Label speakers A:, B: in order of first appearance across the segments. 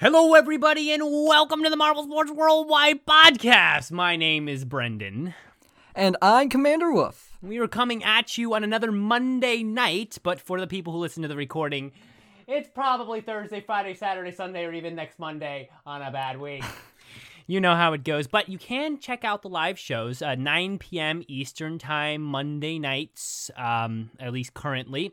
A: Hello, everybody, and welcome to the Marble Sports Worldwide podcast. My name is Brendan.
B: And I'm Commander Wolf.
A: We are coming at you on another Monday night, but for the people who listen to the recording, it's probably Thursday, Friday, Saturday, Sunday, or even next Monday on a bad week. you know how it goes. But you can check out the live shows, uh, 9 p.m. Eastern Time, Monday nights, um, at least currently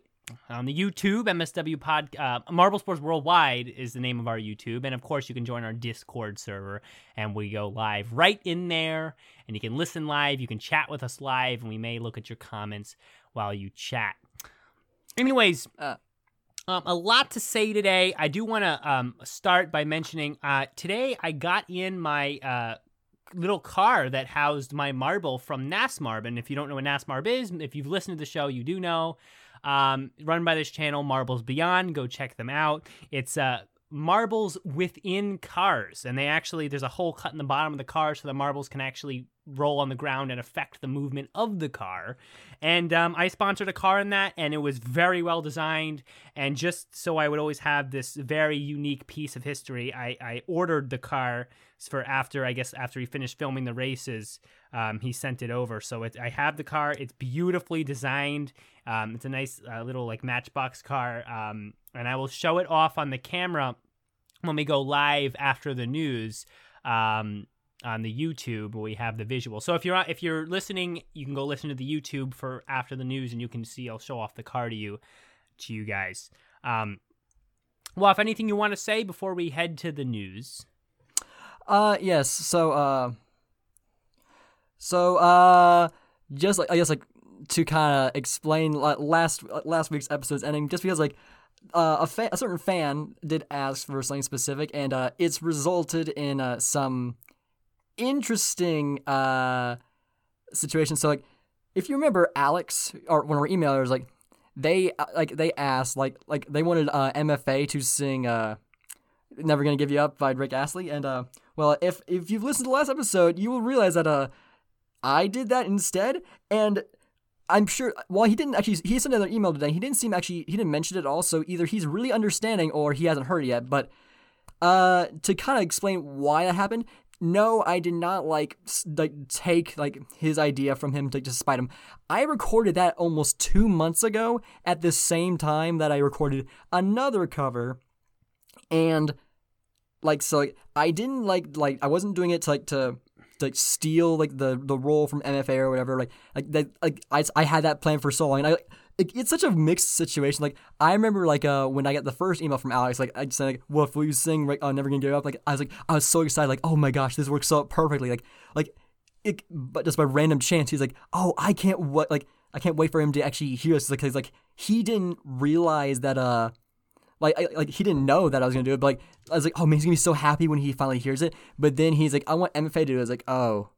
A: on the YouTube, MSW Pod, uh, Marble Sports Worldwide is the name of our YouTube, and of course you can join our Discord server, and we go live right in there, and you can listen live, you can chat with us live, and we may look at your comments while you chat. Anyways,
B: Uh.
A: um, a lot to say today. I do want to um, start by mentioning uh, today I got in my uh, little car that housed my marble from NASMARB, and if you don't know what NASMARB is, if you've listened to the show, you do know um, run by this channel, Marbles Beyond. Go check them out. It's uh, marbles within cars, and they actually there's a hole cut in the bottom of the car so the marbles can actually roll on the ground and affect the movement of the car. And um, I sponsored a car in that, and it was very well designed. And just so I would always have this very unique piece of history, I, I ordered the car for after I guess after he finished filming the races, um, he sent it over. So it, I have the car. It's beautifully designed. Um, it's a nice uh, little like Matchbox car, um, and I will show it off on the camera when we go live after the news um, on the YouTube we have the visual. So if you're if you're listening, you can go listen to the YouTube for after the news, and you can see I'll show off the car to you to you guys. Um, well, if anything you want to say before we head to the news.
B: Uh, yes. So, uh, so, uh, just like I guess like to kind of explain like last last week's episode's ending, just because like uh, a a certain fan did ask for something specific, and uh, it's resulted in uh, some interesting uh situations. So like, if you remember Alex or one of our emailers, like they uh, like they asked like like they wanted uh, MFA to sing uh "Never Gonna Give You Up" by Rick Astley, and uh well if if you've listened to the last episode, you will realize that uh I did that instead, and I'm sure. Well, he didn't actually. He sent another email today. He didn't seem actually. He didn't mention it at all. So either he's really understanding or he hasn't heard it yet. But uh, to kind of explain why that happened, no, I did not like like take like his idea from him to just spite him. I recorded that almost two months ago at the same time that I recorded another cover, and like so like, I didn't like like I wasn't doing it to like to like steal like the the role from MFA or whatever. Like like that like I, I had that plan for so long. And I like it's such a mixed situation. Like I remember like uh when I got the first email from Alex, like I just said like, "Wolf, will you sing? Right, uh, never gonna give up." Like I was like I was so excited. Like oh my gosh, this works so perfectly. Like like it, but just by random chance, he's like, "Oh, I can't what like." I can't wait for him to actually hear us because like he didn't realize that uh like I, like he didn't know that I was gonna do it, but like I was like, oh man, he's gonna be so happy when he finally hears it. But then he's like, I want MFA to do it. I was like, oh,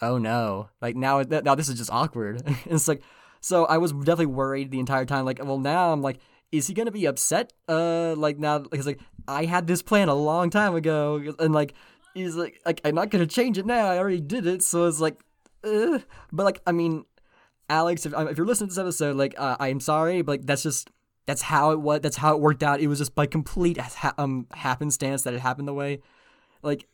B: oh no, like now now this is just awkward. and it's like, so I was definitely worried the entire time. Like, well now I'm like, is he gonna be upset? Uh, like now because like I had this plan a long time ago, and like he's like like I'm not gonna change it now. I already did it, so it's like, uh, but like I mean, Alex, if, if you're listening to this episode, like uh, I'm sorry, but like that's just that's how it was. That's how it worked out. It was just by complete ha- um happenstance that it happened the way, like.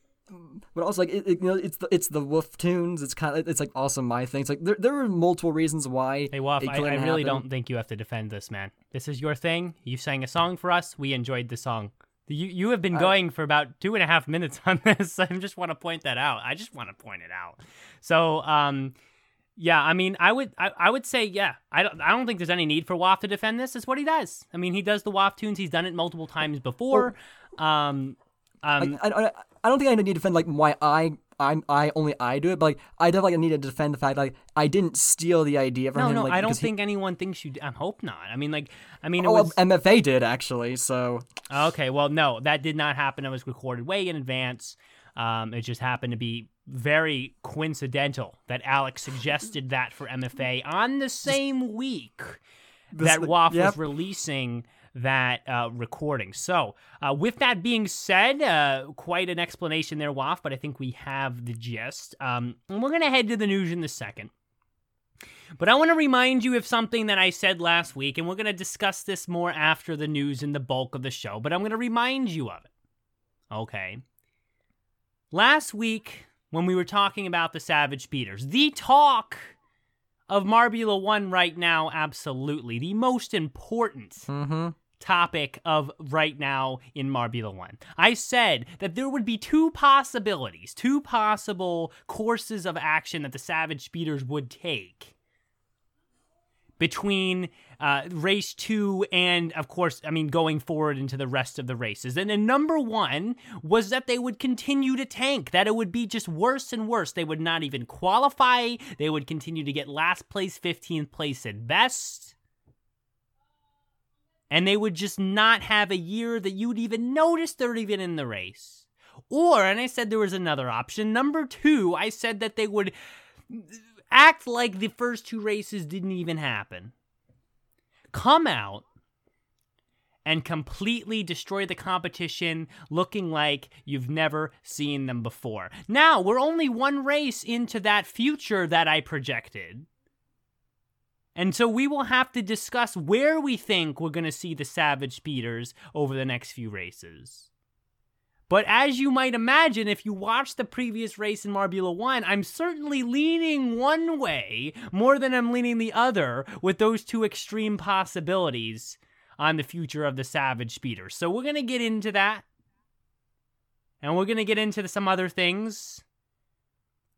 B: But also, like it, it, you know, it's the it's the Wolf tunes. It's kind of it's like also my thing. It's like there there were multiple reasons why.
A: Hey, Wolf, I, I really
B: happen.
A: don't think you have to defend this, man. This is your thing. You sang a song for us. We enjoyed the song. You you have been going for about two and a half minutes on this. I just want to point that out. I just want to point it out. So, um, yeah, I mean, I would, I, I would say, yeah, I don't, I don't think there's any need for Waff to defend this. It's what he does. I mean, he does the Waff tunes. He's done it multiple times before. Um, um,
B: I, I, I don't think I need to defend like why I I'm I only I do it, but like I definitely need to defend the fact like I didn't steal the idea from
A: No,
B: him.
A: no,
B: like,
A: I don't
B: because he-
A: think anyone thinks you. I hope not. I mean, like, I mean, it
B: Oh, well, MFA did actually. So
A: okay. Well, no, that did not happen. It was recorded way in advance. Um, it just happened to be very coincidental that Alex suggested that for MFA on the same week that
B: This-
A: WAF
B: yep.
A: was releasing that uh, recording. So, uh, with that being said, uh, quite an explanation there, WAF, but I think we have the gist. Um, and we're going to head to the news in a second. But I want to remind you of something that I said last week, and we're going to discuss this more after the news and the bulk of the show, but I'm going to remind you of it. Okay. Last week, when we were talking about the Savage Speeders, the talk of Marbula 1 right now, absolutely. The most important
B: mm-hmm.
A: topic of right now in Marbula 1. I said that there would be two possibilities, two possible courses of action that the Savage Speeders would take between uh, race two and, of course, I mean, going forward into the rest of the races. And then number one was that they would continue to tank, that it would be just worse and worse. They would not even qualify, they would continue to get last place, 15th place at best and they would just not have a year that you would even notice they're even in the race. Or, and I said there was another option. Number two, I said that they would act like the first two races didn't even happen. Come out and completely destroy the competition looking like you've never seen them before. Now, we're only one race into that future that I projected. And so we will have to discuss where we think we're going to see the Savage Speeders over the next few races. But as you might imagine, if you watched the previous race in Marbula 1, I'm certainly leaning one way more than I'm leaning the other with those two extreme possibilities on the future of the Savage Speeders. So we're going to get into that. And we're going to get into some other things.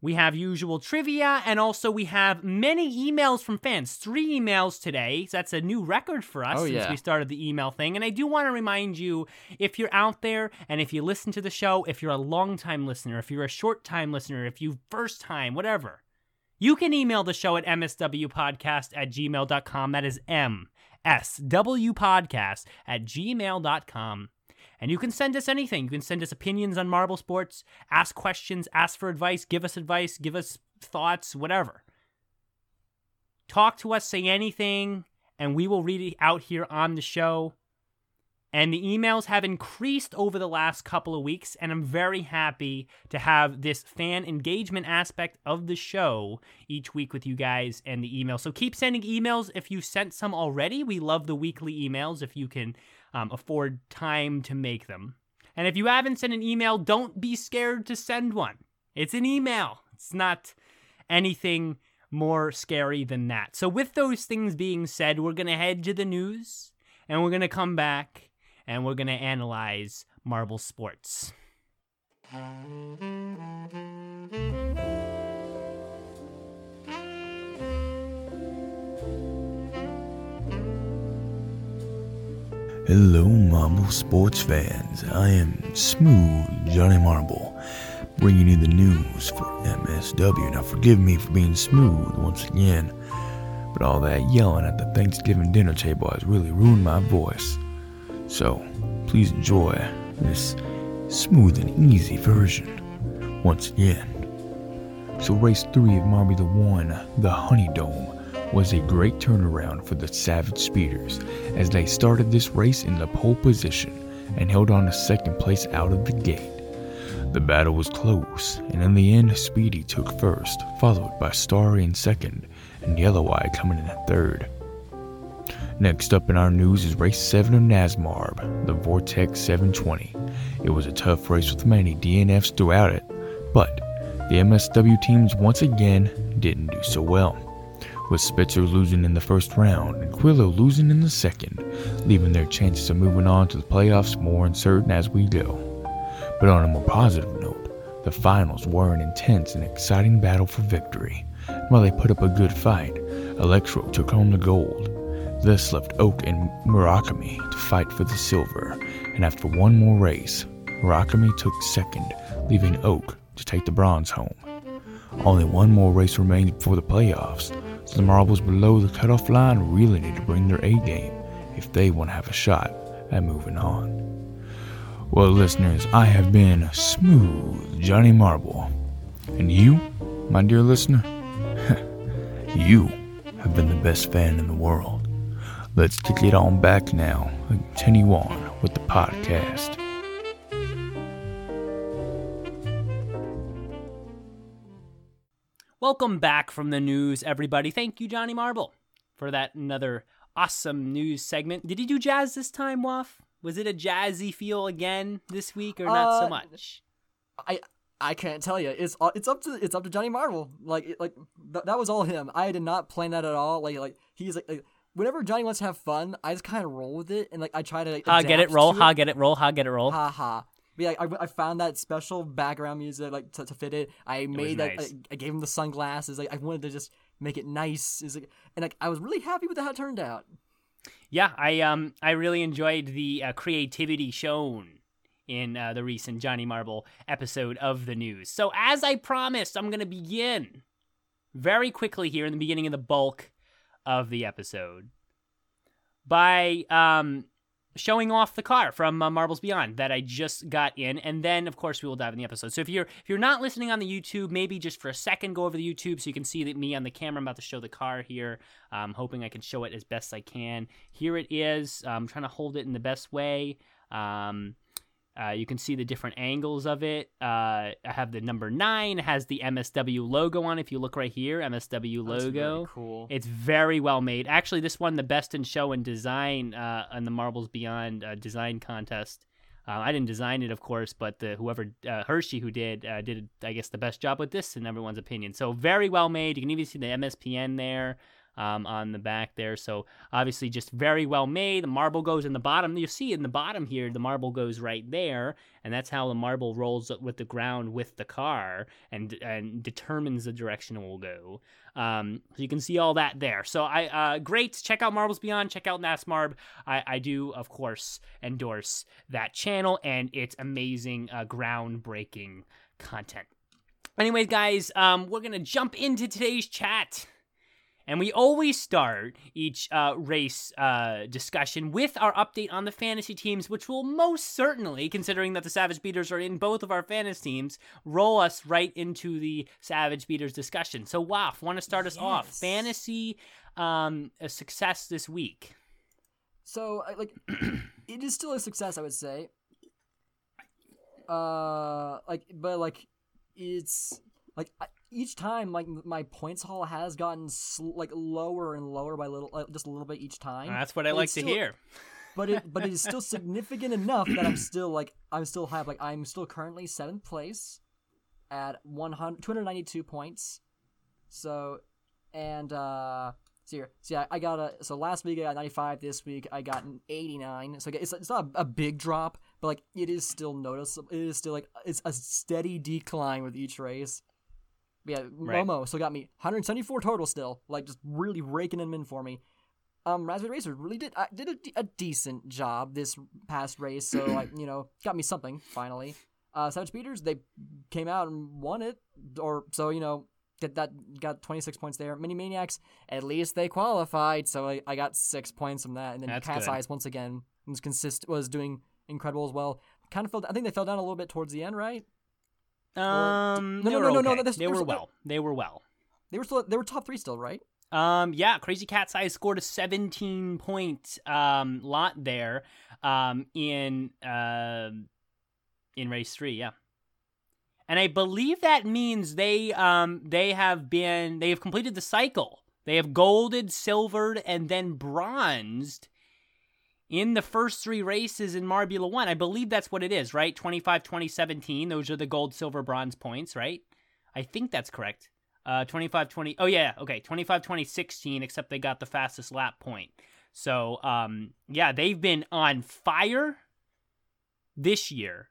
A: We have usual trivia, and also we have many emails from fans. Three emails today. So that's a new record for us
B: Oh,
A: since
B: yeah.
A: we started the email thing. And I do want to remind you if you're out there and if you listen to the show, if you're a long time listener, if you're a short time listener, if you first time, whatever, you can email the show at mswpodcast at gmail.com. That is mswpodcast at gmail.com. And you can send us anything. You can send us opinions on marble sports, ask questions, ask for advice, give us advice, give us thoughts, whatever. Talk to us, say anything, and we will read it out here on the show. And the emails have increased over the last couple of weeks, and I'm very happy to have this fan engagement aspect of the show each week with you guys and the email. So keep sending emails if you sent some already. We love the weekly emails if you can um, afford time to make them. And if you haven't sent an email, don't be scared to send one. It's an email, it's not anything more scary than that. So, with those things being said, we're going to head to the news and we're going to come back and we're going to analyze marble sports.
C: Hello, Marble sports fans. I am Smooth Johnny Marble, bringing you the news for MSW. Now, forgive me for being smooth once again, but all that yelling at the Thanksgiving dinner table has really ruined my voice. So, please enjoy this smooth and easy version once again. So, race three of Marbula 1, the Honey Dome, was a great turnaround for the Savage Speeders as they started this race in the pole position and held on to second place out of the gate. The battle was close, and in the end, Speedy took first, followed by Starry in second, and Yellow Eye coming in at third. Next up in our news is race 7 of NASMARB, the Vortex 720. It was a tough race with many DNFs throughout it, but the MSW teams once again didn't do so well, with Spitzer losing in the first round and Quillo losing in the second, leaving their chances of moving on to the playoffs more uncertain as we go. But on a more positive note, the finals were an intense and exciting battle for victory. While they put up a good fight, Electro took home the gold. This left Oak and Murakami to fight for the silver, and after one more race, Murakami took second, leaving Oak to take the bronze home. Only one more race remained before the playoffs, so the marbles below the cutoff line really need to bring their A game if they want to have a shot at moving on. Well, listeners, I have been Smooth Johnny Marble. And you, my dear listener, you have been the best fan in the world. Let's kick it on back now and continue on with the podcast.
A: Welcome back from the news, everybody. Thank you, Johnny Marble, for that another awesome news segment. Did he do jazz this time, Waff? Was it a jazzy feel again this week, or not so
B: Uh,
A: much?
B: I I can't tell you. It's uh, it's up to it's up to Johnny Marble. Like it- like th- that was all him. I did not plan that at all. Like like he's like, like whenever Johnny wants to have fun, I just kind of roll with it and like I try to like,
A: Ha, get it, roll.
B: to
A: Ha, get it, roll. Ha, get it, roll.
B: Ha ha. Yeah, I, I found that special background music like to, to fit it. I made that.
A: nice.
B: I, I gave him the sunglasses. Like I wanted to just make it nice. Is like, and like I was really happy with how it turned out.
A: Yeah, I um I really enjoyed the uh, creativity shown in uh, the recent Johnny Marble episode of the news. So as I promised, I'm gonna begin very quickly here in the beginning of the bulk of the episode by um showing off the car from uh, Marbles Beyond that I just got in, and then of course we will dive in the episode. So if you're if you're not listening on the YouTube, maybe just for a second go over the YouTube so you can see that me on the camera. I'm about to show the car here. I'm hoping I can show it as best I can. Here it is. I'm trying to hold it in the best way. Um, uh, you can see the different angles of it. Uh, I have the number nine. Has the MSW logo on. If you look right here, MSW logo.
B: really cool.
A: It's very well made. Actually, this won the best in show and design uh, on the Marbles Beyond uh, design contest. Uh, I didn't design it, of course, but the whoever uh, Hershey who did uh, did I guess the best job with this in everyone's opinion. So very well made. You can even see the MSPN there um, on the back there. So obviously just very well made. The marble goes in the bottom. You see in the bottom here, the marble goes right there, and that's how the marble rolls with the ground with the car and and determines the direction it will go. Um, so you can see all that there. So I uh, great. Check out Marbles Beyond. Check out NASMARB. I, I do of course endorse that channel and its amazing uh, groundbreaking content. Anyways, guys, um, we're gonna jump into today's chat. And we always start each uh, race uh, discussion with our update on the fantasy teams, which will most certainly, considering that the Savage Speeders are in both of our fantasy teams, roll us right into the Savage Speeders discussion. So, Waf, want to start us off? Fantasy um, a success this week.
B: So like, it is still a success, I would say. Uh, like, but like, it's like I, each time, like my points haul has gotten sl- like lower and lower by little, uh, just a little bit each time.
A: That's what I
B: But
A: like to
B: still-
A: hear.
B: But it, but it is still significant enough that I'm still like, I'm still high. Like, I'm still currently seventh place at 100, 292 points. So, and uh, so here, yeah, I got a. So last week I got 95. This week I got an 89. So it's it's not a, a big drop, but like it is still noticeable. It is still like it's a steady decline with each race. Yeah,
A: Right.
B: Momo still got me 174 total still, like just really raking them in for me. Um, Raspberry Racer really did uh, did a, a decent job this past race, so like you know got me something finally. Uh, Savage Speeders they came out and won it, or so you know get that got 26 points there. Minty Maniacs at least they qualified, so I, I got six points from that. And then
A: That's
B: Cat's
A: good.
B: Eyes once again was consist was doing incredible as well. Kind of fell. I think they fell down a little bit towards the end, right?
A: Um,
B: no,
A: they
B: no,
A: were
B: no, no, no,
A: They were well. They were well.
B: They were still they were top three still, right?
A: Um, yeah, Crazy Cat's Eyes scored a 17 point um lot there um in uh, in race 3, yeah. And I believe that means they um they have been they have completed the cycle. They have golded, silvered and then bronzed in the first 3 races in Marbula 1. I believe that's what it is, right? 25 2017, those are the gold, silver, bronze points, right? I think that's correct. Uh, 25 20. Oh, yeah. Okay. 25 2016, except they got the fastest lap point. So, um, yeah, they've been on fire this year.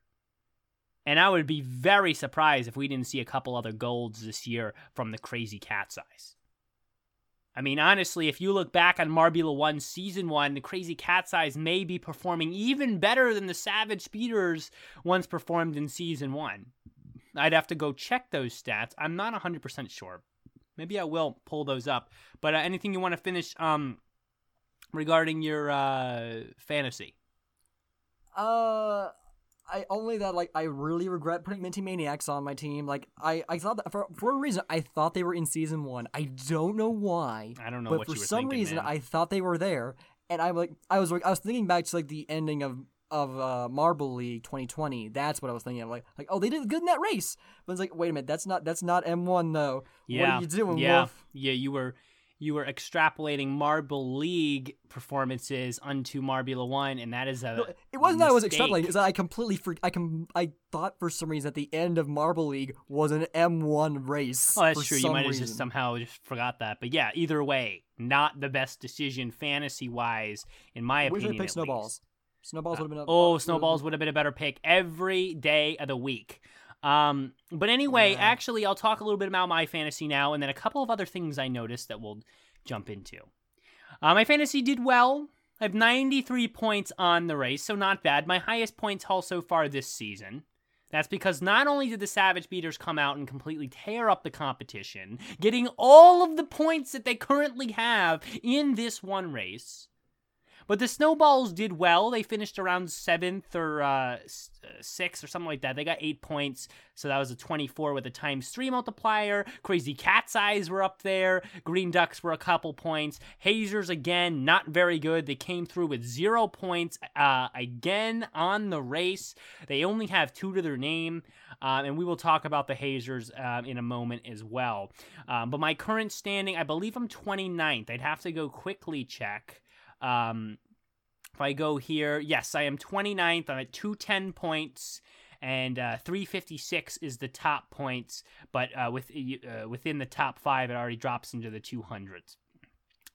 A: And I would be very surprised if we didn't see a couple other golds this year from the crazy cat's eyes. I mean, honestly, if you look back on Marbula 1 Season 1, the Crazy Cat's Eyes may be performing even better than the Savage Speeders once performed in Season 1. I'd have to go check those stats. I'm not 100% sure. Maybe I will pull those up. But uh, anything you want to finish um, regarding your uh, fantasy?
B: Uh, I only that like I really regret putting Minty Maniacs on my team. Like I, I thought that for for a reason I thought they were in season one. I don't know why.
A: I don't know
B: but
A: what
B: for
A: you were
B: some
A: thinking,
B: reason
A: man.
B: I thought they were there, and I'm like I was like I was thinking back to like the ending of of uh, Marble League 2020. That's what I was thinking of. Like like oh they did good in that race, but it's like wait a minute that's not that's not M1 though.
A: Yeah.
B: What are you doing,
A: yeah.
B: Wolf?
A: Yeah, you were you were extrapolating Marble League performances onto Marbula One, and that is a
B: No, it wasn't that I was extrapolating. It's that I completely for I com- I thought for some reason at the end of Marble League was an M1 race.
A: Oh, that's true. You might have
B: reason.
A: just somehow just forgot that. But yeah, either way, not the best decision fantasy wise, in my opinion.
B: picked
A: at
B: snowballs.
A: least.
B: Snowballs uh, would have been. A,
A: Oh, snowballs would have been a better pick every day of the week. Um, but anyway,
B: Yeah.
A: actually, I'll talk a little bit about my fantasy now, and then a couple of other things I noticed that we'll jump into. Uh, my fantasy did well. I have 93 points on the race, so not bad. My highest points haul so far this season. That's because not only did the Savage Speeders come out and completely tear up the competition, getting all of the points that they currently have in this one race, but the Snowballs did well. They finished around seventh or uh, uh, sixth or something like that. They got eight points, so that was a 24 with a times three multiplier. Crazy Cat's Eyes were up there. Green Ducks were a couple points. Hazers, again, not very good. They came through with zero points uh, again on the race. They only have two to their name, um, and we will talk about the Hazers um, in a moment as well. Um, but my current standing, I believe I'm 29th. I'd have to go quickly check. Um, if I go here, yes, I am 29th. I'm at 210 points, and uh, 356 is the top points. But uh, with, uh, within the top five, it already drops into the 200s.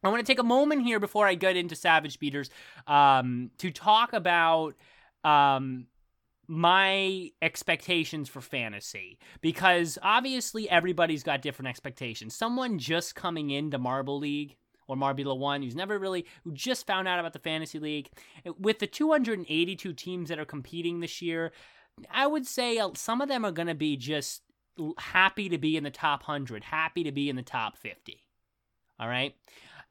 A: I want to take a moment here before I get into Savage Speeders um, to talk about um, my expectations for fantasy because obviously everybody's got different expectations. Someone just coming into Marble League or Marbula One who's never really who just found out about the fantasy league with the 282 teams that are competing this year, I would say uh, some of them are going to be just happy to be in the top 100, happy to be in the top 50. All right.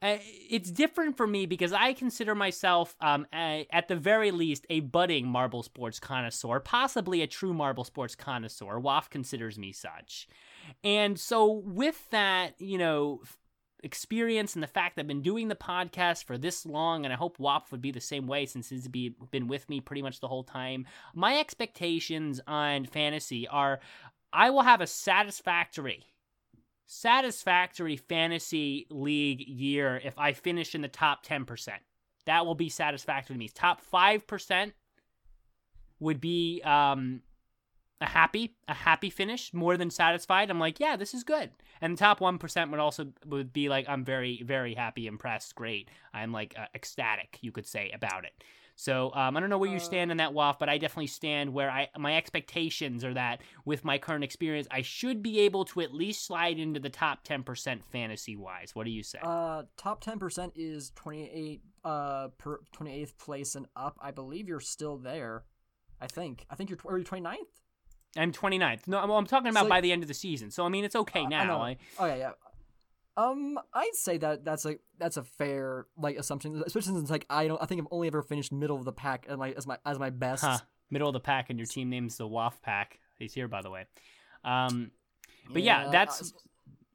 A: Uh, it's different for me because I consider myself, um, a, at the very least, a budding marble sports connoisseur, possibly a true marble sports connoisseur. WAF considers me such. And so, with that, you know, experience and the fact that I've been doing the podcast for this long, and I hope WAP would be the same way since he's be, been with me pretty much the whole time, my expectations on fantasy are I will have a satisfactory satisfactory fantasy league year if I finish in the top 10%. That will be satisfactory to me. Top 5% would be um a happy a happy finish, more than satisfied. I'm like, yeah, this is good. And the top 1% would also would be like I'm very very happy, impressed, great. I'm like uh, ecstatic, you could say about it. So um, I don't know where you stand in that WAF, but I definitely stand where I my expectations are that with my current experience, I should be able to at least slide into the top ten percent fantasy wise. What do you say?
B: Uh, top ten percent is twenty eight. Uh, per twenty eighth place and up. I believe you're still there. I think. I think you're. Tw- are you 29th?
A: I'm 29th. No, I'm, I'm talking about
B: So-
A: by the end of the season. So I mean, it's okay
B: Uh,
A: now.
B: I oh yeah, yeah. Um, I'd say that that's a that's a fair like assumption, especially since like I don't I think I've only ever finished middle of the pack as my as my as my best.
A: Huh. Middle of the pack, and your team name's the WAF Pack. He's here, by the way. Um, but yeah, that's
B: uh,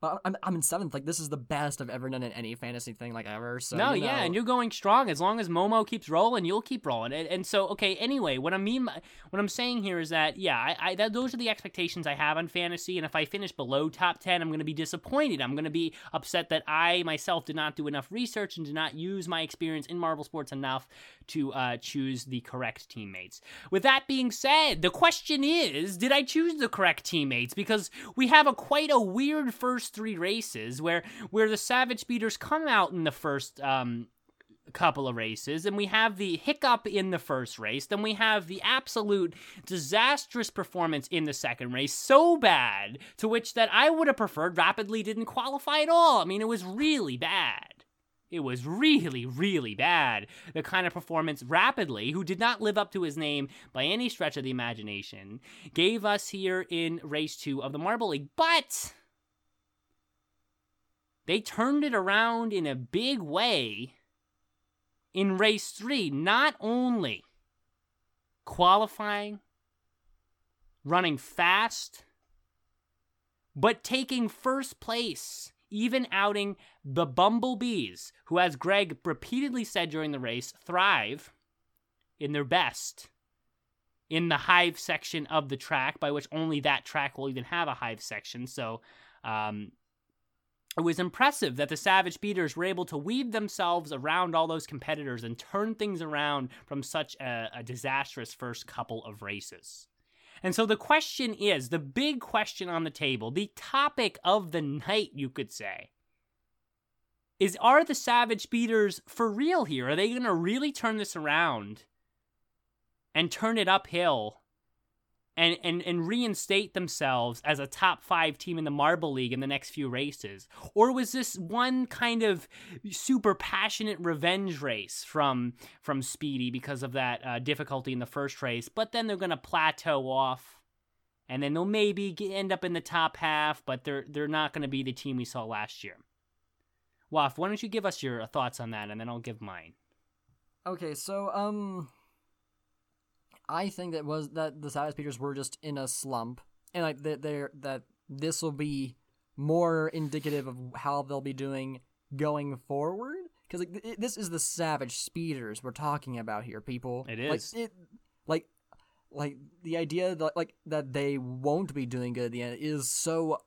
B: but I'm I'm in seventh. Like this is the best I've ever done in any fantasy thing like ever. So
A: no,
B: you
A: yeah, and you're going strong. As long as Momo keeps rolling, you'll keep rolling. And, and so, okay. Anyway, what I mean, what I'm saying here is that, yeah, I, I that, those are the expectations I have on fantasy. And if I finish below top ten, I'm going to be disappointed. I'm going to be upset that I myself did not do enough research and did not use my experience in Marble Sports enough to uh, choose the correct teammates. With that being said, the question is, did I choose the correct teammates? Because we have a quite a weird first three races where where the Savage Speeders come out in the first um, couple of races, and we have the hiccup in the first race, then we have the absolute disastrous performance in the second race, so bad to which that I would have preferred rapidly didn't qualify at all. I mean, it was really bad. It was really, really bad. The kind of performance Rapidly, who did not live up to his name by any stretch of the imagination, gave us here in race two of the Marble League. But they turned it around in a big way in race three, not only qualifying, running fast, but taking first place even outing the Bumblebees, who, as Greg repeatedly said during the race, thrive in their best in the hive section of the track, by which only that track will even have a hive section. So, um, it was impressive that the Savage Speeders were able to weave themselves around all those competitors and turn things around from such a, a disastrous first couple of races. And so the question is the big question on the table, the topic of the night, you could say, is are the Savage Speeders for real here? Are they going to really turn this around and turn it uphill and, and, and reinstate themselves as a top five team in the Marble League in the next few races? Or was this one kind of super passionate revenge race from from Speedy because of that uh, difficulty in the first race? But then they're going to plateau off, and then they'll maybe end up in the top half, but they're they're not going to be the team we saw last year. Waff, why don't you give us your thoughts on that, and then I'll give mine.
B: Okay, so um, I think that was that the Savage Speeders were just in a slump, and like that they're that this will be more indicative of how they'll be doing going forward. Because like, it, this is the Savage Speeders we're talking about here, people.
A: It is.
B: like it, like like the idea that like that they won't be doing good at the end is so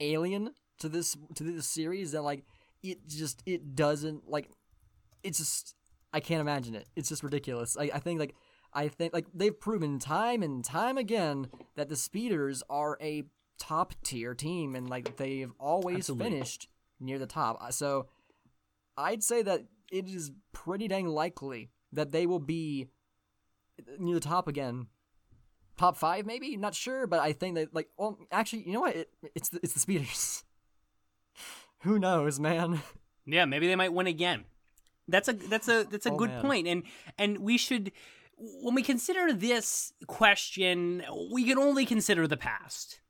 B: alien to this to this series that like it just it doesn't like it's just I can't imagine it. It's just ridiculous. I, I think like I think like they've proven time and time again that the speeders are a top tier team and like they've always
A: Absolutely.
B: finished near the top. Uh, So I'd say that it is pretty dang likely that they will be near the top again. Top five, maybe not sure, but I think that like, well, actually, you know what? It, it's the, it's the speeders. Who knows, man?
A: Yeah, maybe they might win again. That's a that's a that's a
B: Oh,
A: good
B: man.
A: point. and and we should when we consider this question, we can only consider the past.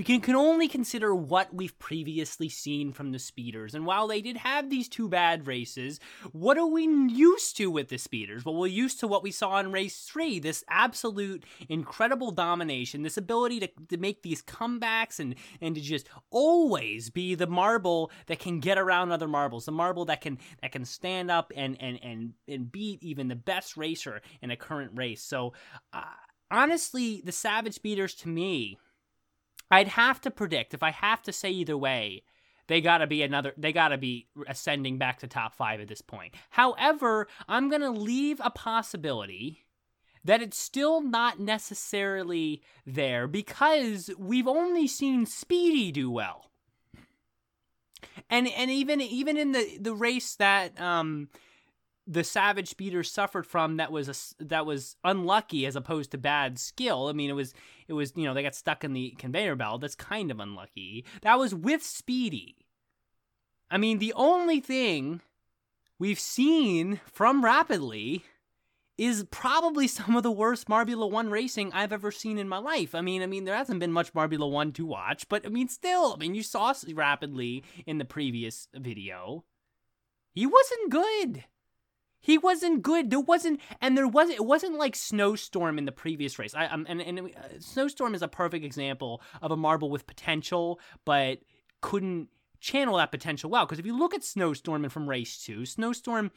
A: We can, can only consider what we've previously seen from the speeders. And while they did have these two bad races, what are we used to with the speeders? Well, we're used to what we saw in race three this absolute incredible domination, this ability to, to make these comebacks and, and to just always be the marble that can get around other marbles, the marble that can that can stand up and, and, and, and beat even the best racer in a current race. So, uh, honestly, the Savage Speeders to me, I'd have to predict if I have to say either way, they got to be another they got to be ascending back to top 5 at this point. However, I'm to leave a possibility that it's still not necessarily there because we've only seen Speedy do well. And and even even in the the race that um the Savage Speeder suffered from that was a that was unlucky as opposed to bad skill. I mean, it was it was you know they got stuck in the conveyor belt. That's kind of unlucky. That was with Speedy. I mean, the only thing we've seen from Rapidly is probably some of the worst Marbula One racing I've ever seen in my life. I mean, I mean, there hasn't been much Marbula One to watch, but I mean, still, I mean, you saw Rapidly in the previous video. He wasn't good. He wasn't good. There wasn't, and there wasn't. It wasn't like Snowstorm in the previous race. I, um, and and uh, Snowstorm is a perfect example of a marble with potential, but couldn't channel that potential well. Because if you look at Snowstorm and from race two, Snowstorm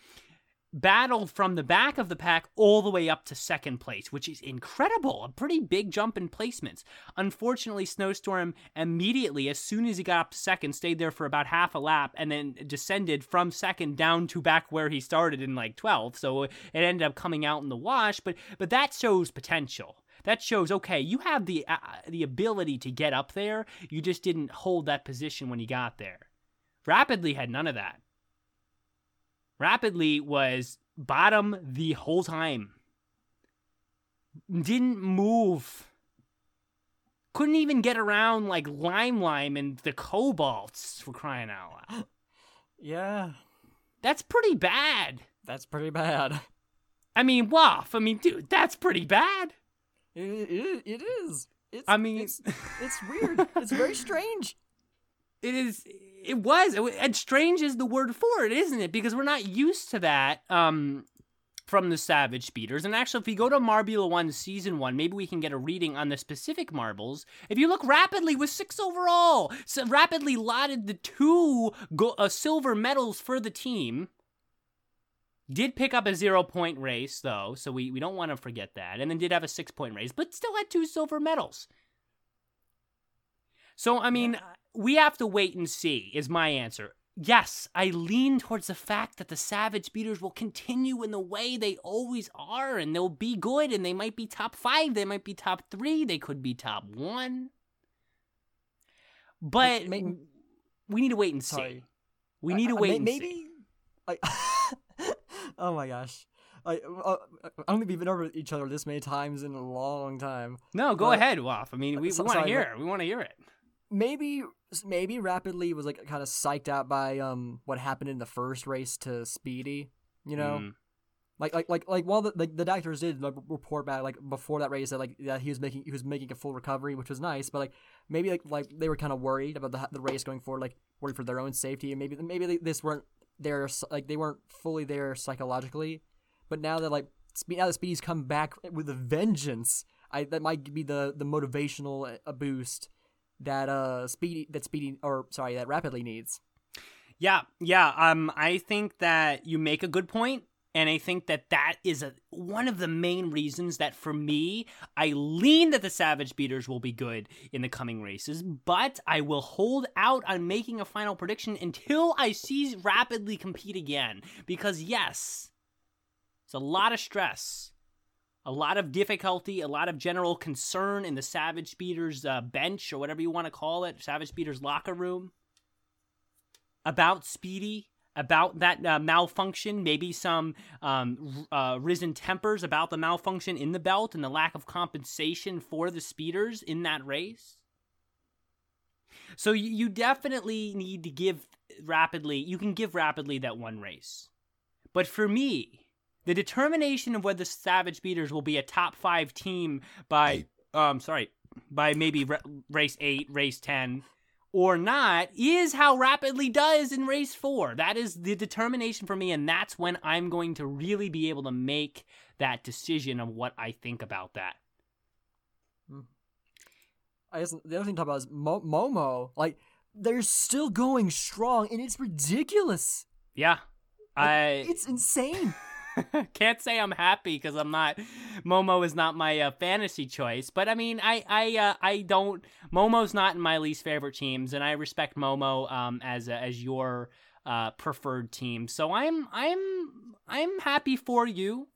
A: battled from the back of the pack all the way up to second place, which is incredible. A pretty big jump in placements. Unfortunately, Snowstorm immediately, as soon as he got up to second, stayed there for about half a lap and then descended from second down to back where he started in like 12th. So it ended up coming out in the wash, but but that shows potential. That shows okay, you have the uh, the ability to get up there. You just didn't hold that position when you got there. Rapidly had none of that. Rapidly was bottom the whole time. Didn't move. Couldn't even get around like Lime Lime and the Kobalts for crying out loud.
B: Yeah.
A: That's pretty bad.
B: That's pretty bad.
A: I mean, waff. I mean, dude, that's pretty bad.
B: It, it, it is. It's,
A: I mean-
B: it's, it's weird. it's very strange.
A: It is. It was. And strange is the word for it, isn't it? Because we're not used to that. Um, from the Savage Speeders. And actually, if we go to Marbula 1 Season 1, maybe we can get a reading on the specific marbles. If you look rapidly with six overall, so rapidly lauded the two go- uh, silver medals for the team. Did pick up a zero point race, though, so we, we don't want to forget that. And then did have a six point race, but still had two silver medals. So, I mean, we have to wait and see, is my answer. Yes, I lean towards the fact that the Savage Speeders will continue in the way they always are, and they'll be good, and they might be top five, they might be top three, they could be top one. But
B: May-
A: we need to wait and see.
B: Sorry.
A: We need to
B: I- I-
A: wait
B: may-
A: and
B: maybe,
A: see.
B: Like, oh my gosh. I, uh, I don't think we've been over each other this many times in a long time.
A: No, go
B: well,
A: ahead, Waff. I mean, we,
B: so-
A: we want to hear
B: but-
A: it. We want to hear it.
B: Maybe maybe rapidly was like kind of psyched out by um what happened in the first race to Speedy, you know.
A: Mm.
B: Like like like like while the like, the doctors did like, report back like before that race that like that he was making he was making a full recovery, which was nice. But like maybe like like they were kind of worried about the the race going forward, like worried for their own safety, and maybe maybe they, this weren't there like they weren't fully there psychologically. But now that like Speed now that Speedy's come back with a vengeance, I that might be the the motivational uh, boost that uh Speedy that Speedy or sorry that Rapidly needs.
A: Yeah, yeah. Um, I think that you make a good point, and I think that that is a one of the main reasons that for me, I lean that the Savage Speeders will be good in the coming races, but I will hold out on making a final prediction until I see rapidly compete again. Because yes, it's a lot of stress. A lot of difficulty, a lot of general concern in the Savage Speeders uh, bench, or whatever you want to call it, Savage Speeders locker room about Speedy, about that uh, malfunction, maybe some um, uh, risen tempers about the malfunction in the belt and the lack of compensation for the speeders in that race. So you, you definitely need to give rapidly. You can give rapidly that one race, but for me, the determination of whether Savage Speeders will be a top five team by um sorry by maybe ra- race eight, race ten, or not is how rapidly does in race four. That is the determination for me, and that's when I'm going to really be able to make that decision of what I think about that.
B: I guess the other thing to talk about is Mo- Momo. Like they're still going strong, and it's ridiculous.
A: Yeah, I
B: It's insane.
A: can't say I'm happy because I'm not. Momo is not my uh, fantasy choice, but I mean, I I uh, I don't. Momo's not in my least favorite teams, and I respect Momo um as a, as your uh preferred team. So I'm I'm I'm happy for you.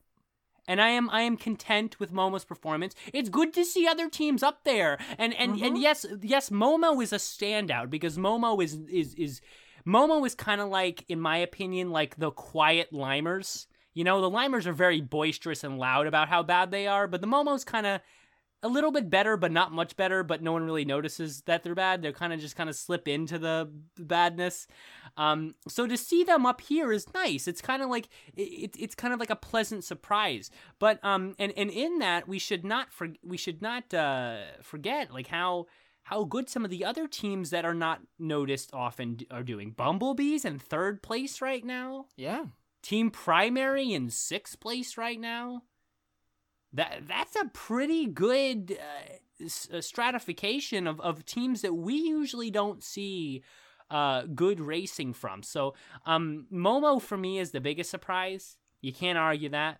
A: And I am I am content with Momo's performance. It's good to see other teams up there. And and, and yes, yes, Momo is a standout because Momo is is is Momo is kind of like, in my opinion, like the quiet limers. You know, the limers are very boisterous and loud about how bad they are, but the Momo's kind of a little bit better, but not much better. But no one really notices that they're bad. They're kind of just kind of slip into the badness. Um, so to see them up here is nice. It's kind of like it, it's kind of like a pleasant surprise. But um, and and in that we should not for, we should not uh, forget like how how good some of the other teams that are not noticed often are doing. Bumblebees in third place right now.
B: yeah.
A: Team Primary in sixth place right now. That that's a pretty good uh, uh, stratification of, of teams that we usually don't see uh, good racing from. So um, Momo for me is the biggest surprise. You can't argue that.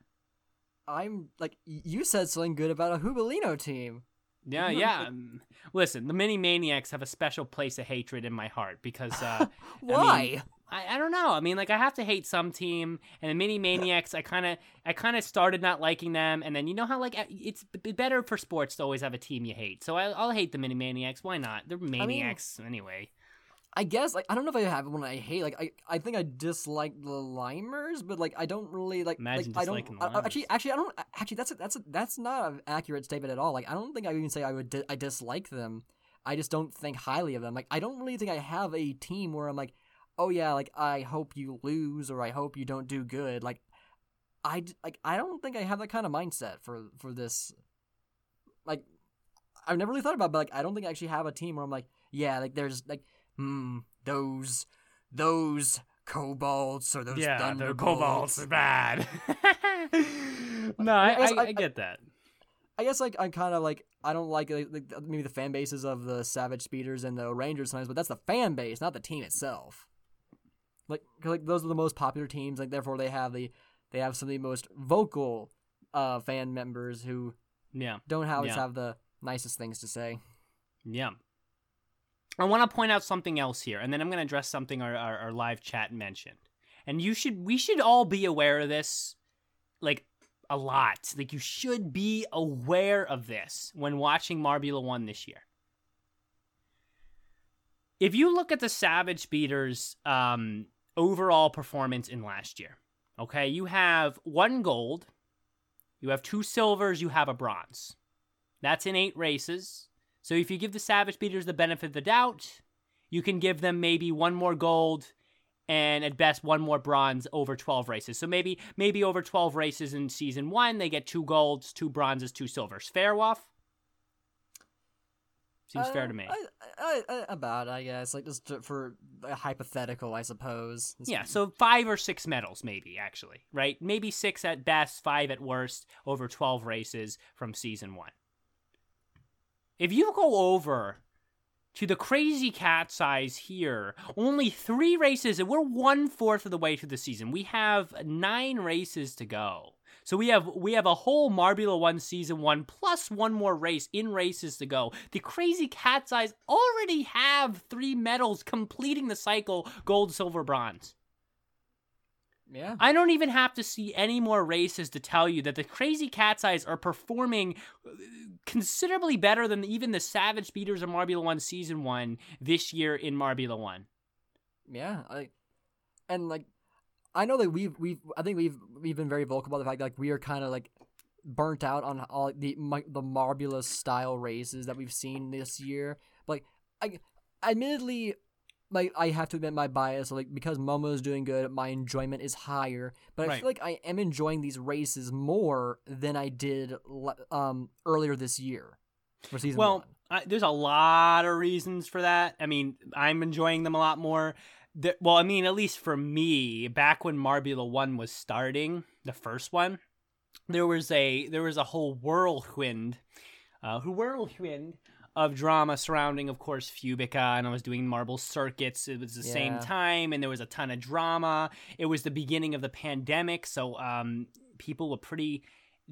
B: I'm like you said something good about a Hubelino team.
A: Yeah, yeah. um, Listen, the Minty Maniacs have a special place of hatred in my heart because uh,
B: Why?
A: I, I don't know. I mean, like I have to hate some team, and the Minty Maniacs. I kind of I kind of started not liking them, and then you know how like it's b- better for sports to always have a team you hate. So I, I'll hate the Minty Maniacs. Why not? They're maniacs anyway.
B: I guess like I don't know if I have one I hate. Like I, I think I dislike the limers, but like I don't really like.
A: Imagine
B: like, I don't.
A: the
B: I- actually, actually, I don't. Actually, that's a, that's a, that's not an accurate statement at all. Like I don't think I even say I would. Di- I dislike them. I just don't think highly of them. Like I don't really think I have a team where I'm like, oh yeah, like I hope you lose or I hope you don't do good. Like I like I don't think I have that kind of mindset for for this. Like I've never really thought about, it, but like I don't think I actually have a team where I'm like, yeah, like there's like, hmm, those those kobolds or those
A: yeah, the kobolds are bad. no, I,
B: I
A: I,
B: I-
A: I get that.
B: I guess like I kind of like I don't like, like like maybe the fan bases of the Savage Speeders and the Rangers sometimes, but that's the fan base, not the team itself. Like 'cause, like those are the most popular teams, like therefore they have the they have some of the most vocal uh fan members who
A: Yeah,
B: don't always
A: Yeah.
B: have the nicest things to say.
A: yeah. I want to point out something else here, and then I'm going to address something our, our, our live chat mentioned. And you should, we should all be aware of this, like a lot. Like you should be aware of this when watching Marbula One this year. If you look at the Savage Speeders um, overall performance in last year, okay, you have one gold, you have two silvers, you have a bronze. That's in eight races. So if you give the Savage Speeders the benefit of the doubt, you can give them maybe one more gold and at best one more bronze over 12 races. So maybe maybe over 12 races in season 1 they get two golds, two bronzes, two silvers. Fair Waff? Seems fair to me.
B: Uh, I, I, I, about I guess like just for a hypothetical, I suppose.
A: Yeah, so 5 or 6 medals maybe actually, right? Maybe 6 at best, 5 at worst over 12 races from season 1. If you go over to the crazy cat's eyes here, only three races, and we're one fourth of the way through the season. We have nine races to go. So we have we have a whole Marbula One season one plus one more race in races to go. The crazy cat's eyes already have three medals completing the cycle: gold, silver, bronze.
B: yeah.
A: I don't even have to see any more races to tell you that the Crazy Cat's Eyes are performing uh, considerably better than even the Savage Speeders of Marbula 1 Season 1 this year in Marbula 1.
B: Yeah, I, and like, I know that we've we've I think we've we've been very vocal about the fact that like we are kind of like burnt out on all the the Marbula style races that we've seen this year. But like, I admittedly. Like I have to admit my bias, like because Momo is doing good, my enjoyment is higher. But I
A: Right.
B: feel like I am enjoying these races more than I did um earlier this year for season
A: Well. I, there's a lot of reasons for that. I mean, I'm enjoying them a lot more. The, well, I mean, at least for me, back when Marbula 1 was starting, the first one, there was a there was a whole whirlwind, uh, whirlwind of drama surrounding, of course, Fubica, and I was doing marble circuits. It was the same time, and there was a ton of drama. It was the beginning of the pandemic, so um, people were pretty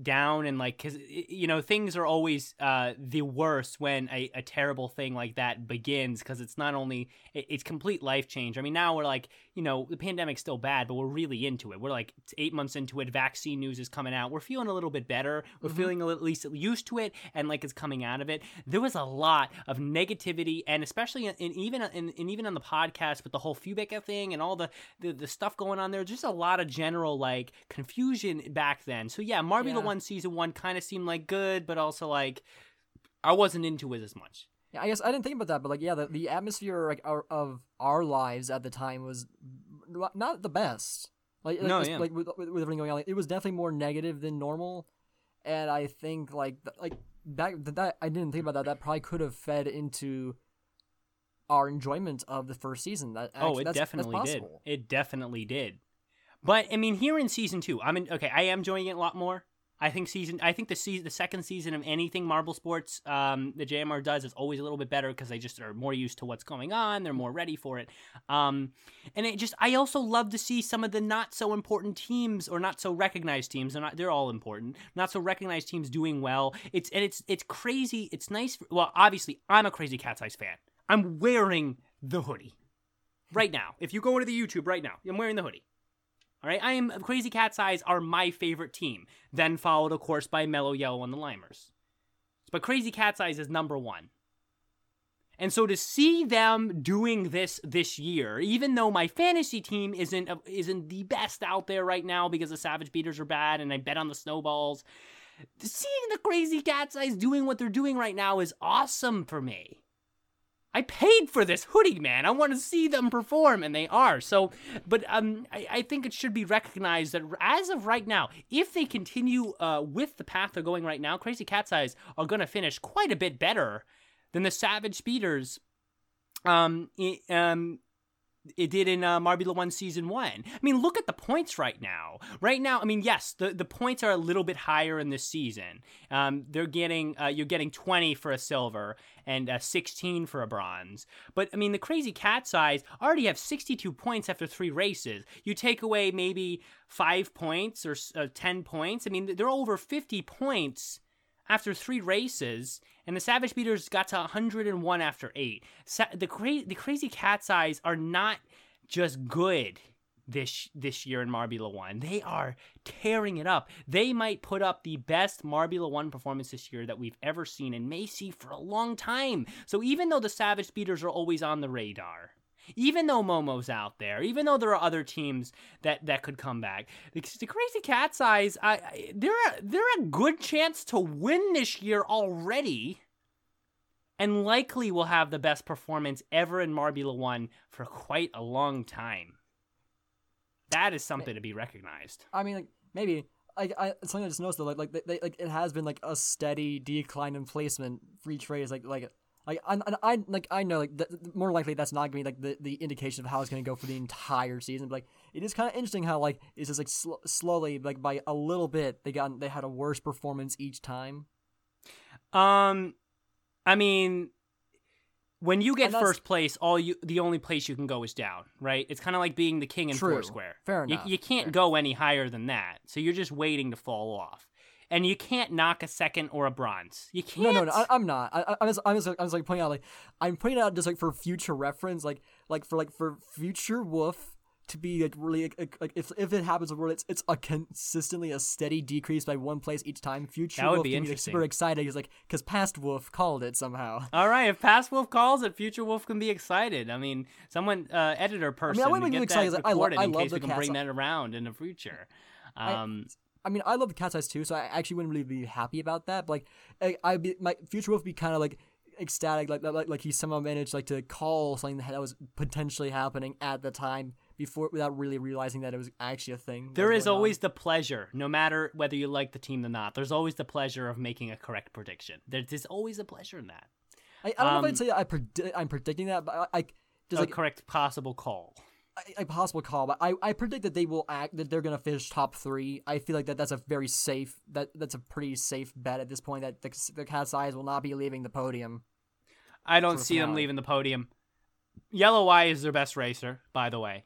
A: down and like because you know things are always uh the worst when a, a terrible thing like that begins because it's not only it, it's complete life change. I mean now we're like you know the pandemic's still bad but we're really into it. We're like eight months into it. Vaccine news is coming out. We're feeling a little bit better. We're mm-hmm. feeling a little, at least used to it and like it's coming out of it. There was a lot of negativity and especially in, in even uh, in, in even on the podcast with the whole fubica thing and all the, the the stuff going on there just a lot of general like confusion back then. So yeah marbula
B: Yeah.
A: one season one kind of seemed like good but also like i wasn't into it as much
B: Yeah, I guess I didn't think about that, but like, yeah, the, the atmosphere like our, of our lives at the time was not the best. Like, like,
A: No, yeah.
B: like with, with with everything going on, like, it was definitely more negative than normal, and I think like like back that, that I didn't think about that. That probably could have fed into our enjoyment of the first season. That
A: oh it
B: that's,
A: definitely
B: that's
A: did it definitely did but i mean here in season two i'm in okay i am enjoying it a lot more I think season. I think the season, the second season of anything Marble Sports, um, the JMR does is always a little bit better because they just are more used to what's going on. They're more ready for it. Um, and it just. I also love to see some of the not so important teams or not so recognized teams. They're not. They're all important. Not so recognized teams doing well. It's and it's it's crazy. It's nice. Well, obviously, I'm a crazy Cat's Eyes fan. I'm wearing the hoodie right now. If you go into the YouTube right now, I'm wearing the hoodie. All right, I am Crazy Cat's Eyes are my favorite team. Then followed, of course, by Mellow Yellow and the Limers. But Crazy Cat's Eyes is number one. And so to see them doing this this year, even though my fantasy team isn't isn't the best out there right now because the Savage Speeders are bad and I bet on the Snowballs, seeing the Crazy Cat's Eyes doing what they're doing right now is awesome for me. I paid for this hoodie, man. I want to see them perform, and they are. So, but um, I, I think it should be recognized that as of right now, if they continue uh, with the path they're going right now, Crazy Cat's Eyes are going to finish quite a bit better than the Savage Speeders. Um, um, it did in uh, Marbula One Season One. I mean, look at the points right now. Right now, I mean, yes, the, the points are a little bit higher in this season. Um, they're getting uh, you're getting 20 for a silver and uh, 16 for a bronze. But I mean, the Crazy Cat's Eyes already have 62 points after three races. You take away maybe five points or uh, 10 points. I mean, they're over 50 points after three races, and the Savage Speeders got to 101 after eight. Sa- the cra- the Crazy Cat's Eyes are not just good this this year in Marbula One. They are tearing it up. They might put up the best Marbula One performance this year that we've ever seen and may see for a long time. So even though the Savage Speeders are always on the radar. Even though Momo's out there, even though there are other teams that, that could come back, the, the Crazy Cat's Eyes, I, I, they're a, they're a good chance to win this year already, and likely will have the best performance ever in Marbula One for quite a long time. That is something to be recognized.
B: I mean, like maybe I, I something I just noticed though, like like they, like it has been like a steady decline in placement for each race. Like like like I, I, I like I know like th- more likely that's not gonna be like the, the indication of how it's gonna go for the entire season. But like it is kind of interesting how like it's just like sl- slowly like by a little bit they got they had a worse performance each time.
A: Um, I mean, when you get first place, all you the only place you can go is down, right? It's kind of like being the king in
B: True.
A: Foursquare.
B: Fair
A: You,
B: enough.
A: you can't
B: Fair.
A: go any higher than that, so you're just waiting to fall off, and you can't knock a second or a bronze. You can't.
B: No, no, no. I, I'm not. I, I- I'm just, I'm just, I'm just like pointing out, like, I'm pointing out just like for future reference, like, like for like for future Wolf to be like really like, like if if it happens where it's it's a consistently a steady decrease by one place each time. Future
A: That would
B: Wolf
A: be
B: be like, super excited. He's like, because past Wolf called it somehow.
A: All right, if Past Wolf calls it, Future Wolf can be excited. I mean, someone, uh, editor person, I
B: wouldn't
A: to
B: be
A: get
B: excited,
A: that
B: like, I lo- I love the
A: we can
B: Cat's
A: bring that around in the future. Um,
B: I mean, I love the Cat's Eyes too, so I actually wouldn't really be happy about that. But like, I, I'd be my future Wolf would be kind of like ecstatic, like like like he somehow managed like to call something that was potentially happening at the time before without really realizing that it was actually a thing. There is
A: There
B: was
A: is
B: going on.
A: always the pleasure, no matter whether you like the team or not. There's always the pleasure of making a correct prediction. There- There's always a pleasure in that.
B: I, I don't know
A: um,
B: if I'd say I predi- I'm predicting that, but I, I just
A: a
B: like
A: correct possible call.
B: A, possible call. But I, I predict that they will act that they're gonna finish top three. I feel like that that's a very safe that that's a pretty safe bet at this point that the, the Cat's Eyes will not be leaving the podium.
A: I don't see them leaving the podium. Yellow Eye is their best racer, by the way.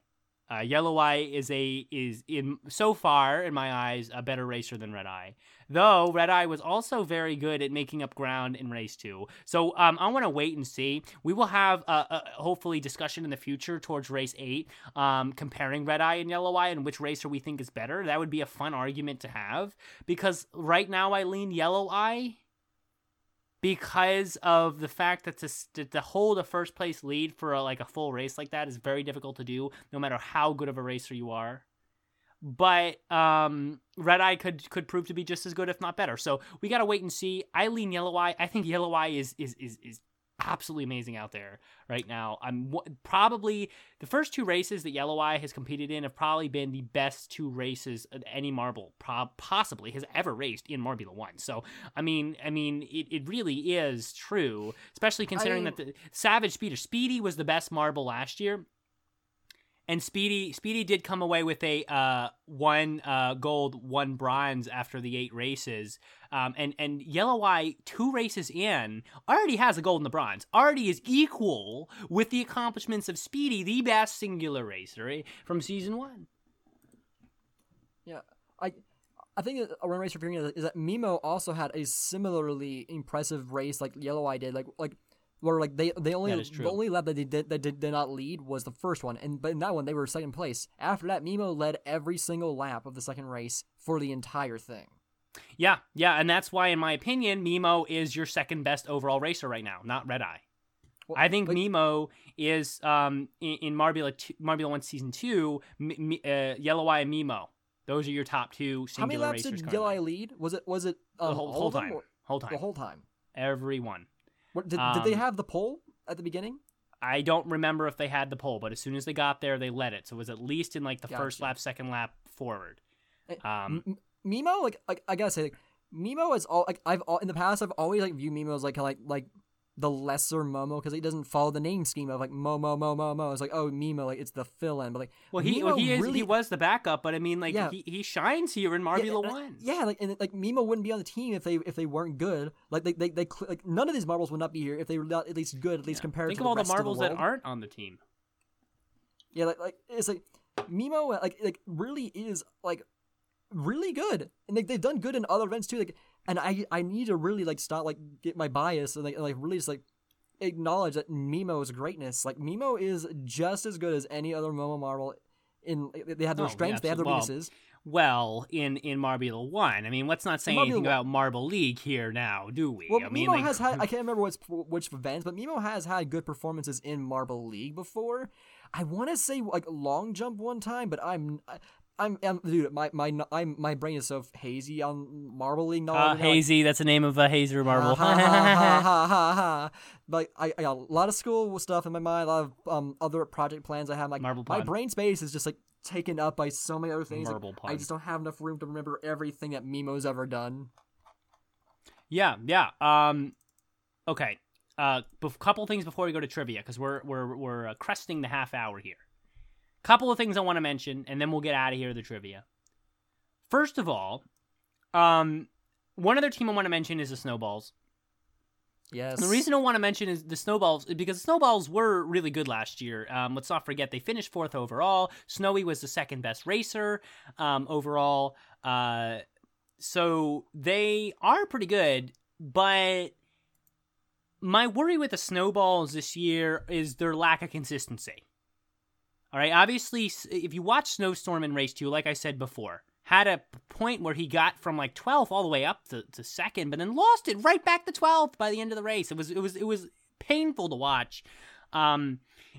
A: Uh, Yellow Eye is a is in so far in my eyes a better racer than Red Eye. Though Red Eye was also very good at making up ground in race two. So um, I want to wait and see. We will have a, a hopefully discussion in the future towards race eight, um, comparing Red Eye and Yellow Eye and which racer we think is better. That would be a fun argument to have because right now I lean Yellow Eye because of the fact that to, to, hold a first place lead for a, like a full race like that is very difficult to do no matter how good of a racer you are. But um, red eye could could prove to be just as good if not better. So we gotta wait and see. I lean yellow eye. I think yellow eye is is is, is absolutely amazing out there right now. I'm w- probably the first two races that yellow eye has competed in have probably been the best two races any marble prob- possibly has ever raced in marbula 1 so i mean i mean it, it really is true especially considering
B: I-
A: that the savage speeder speedy was the best marble last year and Speedy Speedy did come away with a uh, one uh, gold, one bronze after the eight races. Um, and and Yellow Eye, two races in, already has a gold and a bronze. Already is equal with the accomplishments of Speedy, the best singular racer eh, from season one.
B: Yeah, I I think that one race figuring is that Mimo also had a similarly impressive race like Yellow Eye did, like like where like they they only
A: That is true.
B: the only lap that they did that did, did not lead was the first one, and but in that one they were second place. After that, Mimo led every single lap of the second race for the entire thing.
A: Yeah, yeah, and that's why, in my opinion, Mimo is your second best overall racer right now, not Red Eye.
B: Well,
A: I think
B: like-
A: Mimo is um in, in Marbula two, Marbula One season two, M- M- uh, Yellow Eye and Mimo. Those are your top two
B: How many laps did Yellow Eye lead? Was it was it
A: the
B: um,
A: whole, whole time?
B: or-
A: Whole time.
B: The whole time.
A: Every one.
B: What, did, did they
A: Um,
B: have the pole at the beginning?
A: I don't remember if they had the pole, but as soon as they got there, they let it. So it was at least in like the first lap, second lap forward.
B: Eh,
A: Um,
B: M- Mimo, like, like I gotta say, like, Mimo is all like I've all, in the past I've always like viewed Mimo as like like like the lesser Momo because he doesn't follow the name scheme of like Momo Momo Mo Mo. It's like oh Mimo, like it's the fill in, but like
A: well, he well, he is
B: really,
A: he was the backup, but I mean, like
B: Yeah.
A: he, he shines here in
B: and, uh,
A: One.
B: Yeah, like and like Mimo wouldn't be on the team if they if they weren't good. Like they they, they cl- like none of these marbles would not be here if they were not at least good, at least compared
A: Think
B: to
A: of all the marbles that aren't on the team.
B: Yeah, like like it's like Mimo like like really is like really good, and like they've done good in other events too. Like, and I I need to really like stop like get my bias and like like really just like acknowledge that Mimo's greatness. Like Mimo is just as good as any other Momo Marvel. In they have their
A: Oh,
B: strengths, they have their
A: absolute- well,
B: weaknesses.
A: Well, in in Marbula One, I mean, let's not say anything about Marble League here now, do we?
B: Well,
A: I mean,
B: Mimo
A: like,
B: has had I can't remember what's which events, but Mimo has had good performances in Marble League before. I want to say like long jump one time, but I'm. I'm, I'm, dude. My, my, I'm, my brain is so hazy on League knowledge.
A: uh,
B: now, like,
A: hazy. That's the name of a hazer marble.
B: Ha, ha, ha, ha, ha, ha, ha. Like I, I got a lot of school stuff in my mind, a lot of um other project plans I have. Like
A: Marble
B: my brain space is just like taken up by so many other things. like,
A: Marble
B: I just don't have enough room to remember everything that Mimo's ever done.
A: Yeah, yeah. Um, okay. Uh, bef- couple things before we go to trivia because we're we're we're uh, cresting the half hour here. Couple of things I want to mention, and then we'll get out of here to the trivia. First of all, um, one other team I want to mention is the Snowballs.
B: Yes.
A: The reason I want to mention is the Snowballs because the Snowballs were really good last year. Um, let's not forget they finished fourth overall. Snowy was the second best racer um, overall. Uh, so they are pretty good, but my worry with the Snowballs this year is their lack of consistency. All right, obviously, if you watch Snowstorm in race two, like I said before, had a point where he got from like 12th all the way up to, to second, but then lost it right back to 12th by the end of the race. It was it was it was painful to watch. Um,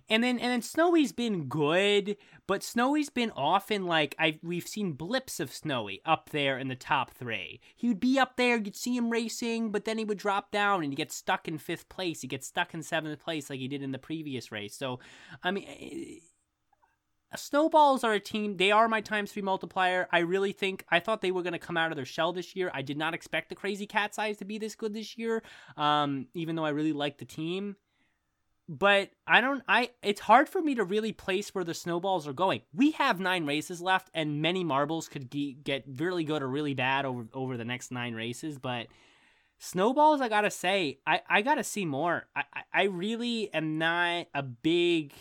A: and then and then Snowy's been good, but Snowy's been often like I we've seen blips of Snowy up there in the top three. He would be up there, you'd see him racing, but then he would drop down and he gets stuck in fifth place. He gets stuck in seventh place like he did in the previous race. So, I mean. Snowballs are a team. They are my times three multiplier. I really think I thought they were going to come out of their shell this year. I did not expect the Crazy Cat's Eyes to be this good this year. Um, even though I really like the team, but I don't. I it's hard for me to really place where the snowballs are going. We have nine races left, and many marbles could ge- get really good or really bad over over the next nine races. But snowballs, I gotta say, I I gotta see more. I I, I really am not a big.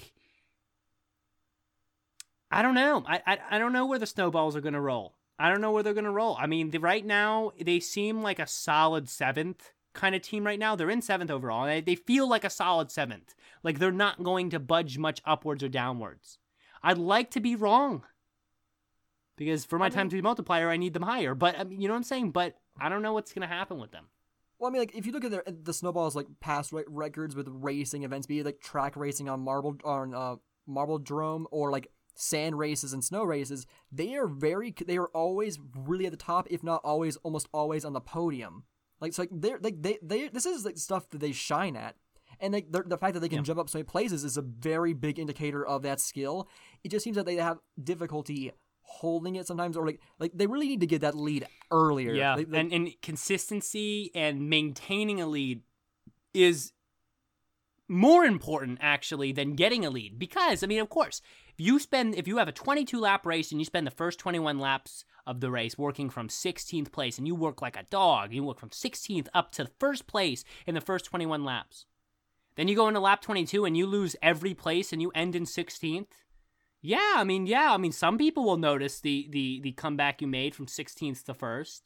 A: I don't know. I, I I don't know where the snowballs are gonna roll. I don't know where they're gonna roll. I mean, the, right now they seem like a solid seventh kind of team right now. They're in seventh overall, and they, they feel like a solid seventh. Like they're not going to budge much upwards or downwards. I'd like to be wrong. Because for my
B: I
A: time to be multiplier, I need them higher. But I mean, you know what I'm saying? But I don't know what's gonna happen with them.
B: Well, I mean, like if you look at their, the snowballs like past re- records with racing events, be it like track racing on marble on uh, marble drome or like sand races and snow races, they are very they are always really at the top, if not always, almost always on the podium. Like so, like they're like they they this is like stuff that they shine at. And like the, the fact that they can
A: Yeah.
B: jump up so many places is a very big indicator of that skill. It just seems that they have difficulty holding it sometimes, or like like they really need to get that lead earlier.
A: Yeah,
B: Like- like-
A: and and consistency and maintaining a lead is more important actually than getting a lead because I mean, of course, you spend if you have a 22 lap race and you spend the first 21 laps of the race working from 16th place and you work like a dog, you work from 16th up to first place in the first 21 laps. Then you go into lap 22 and you lose every place and you end in 16th. Yeah, I mean, yeah, I mean, some people will notice the the the comeback you made from 16th to first.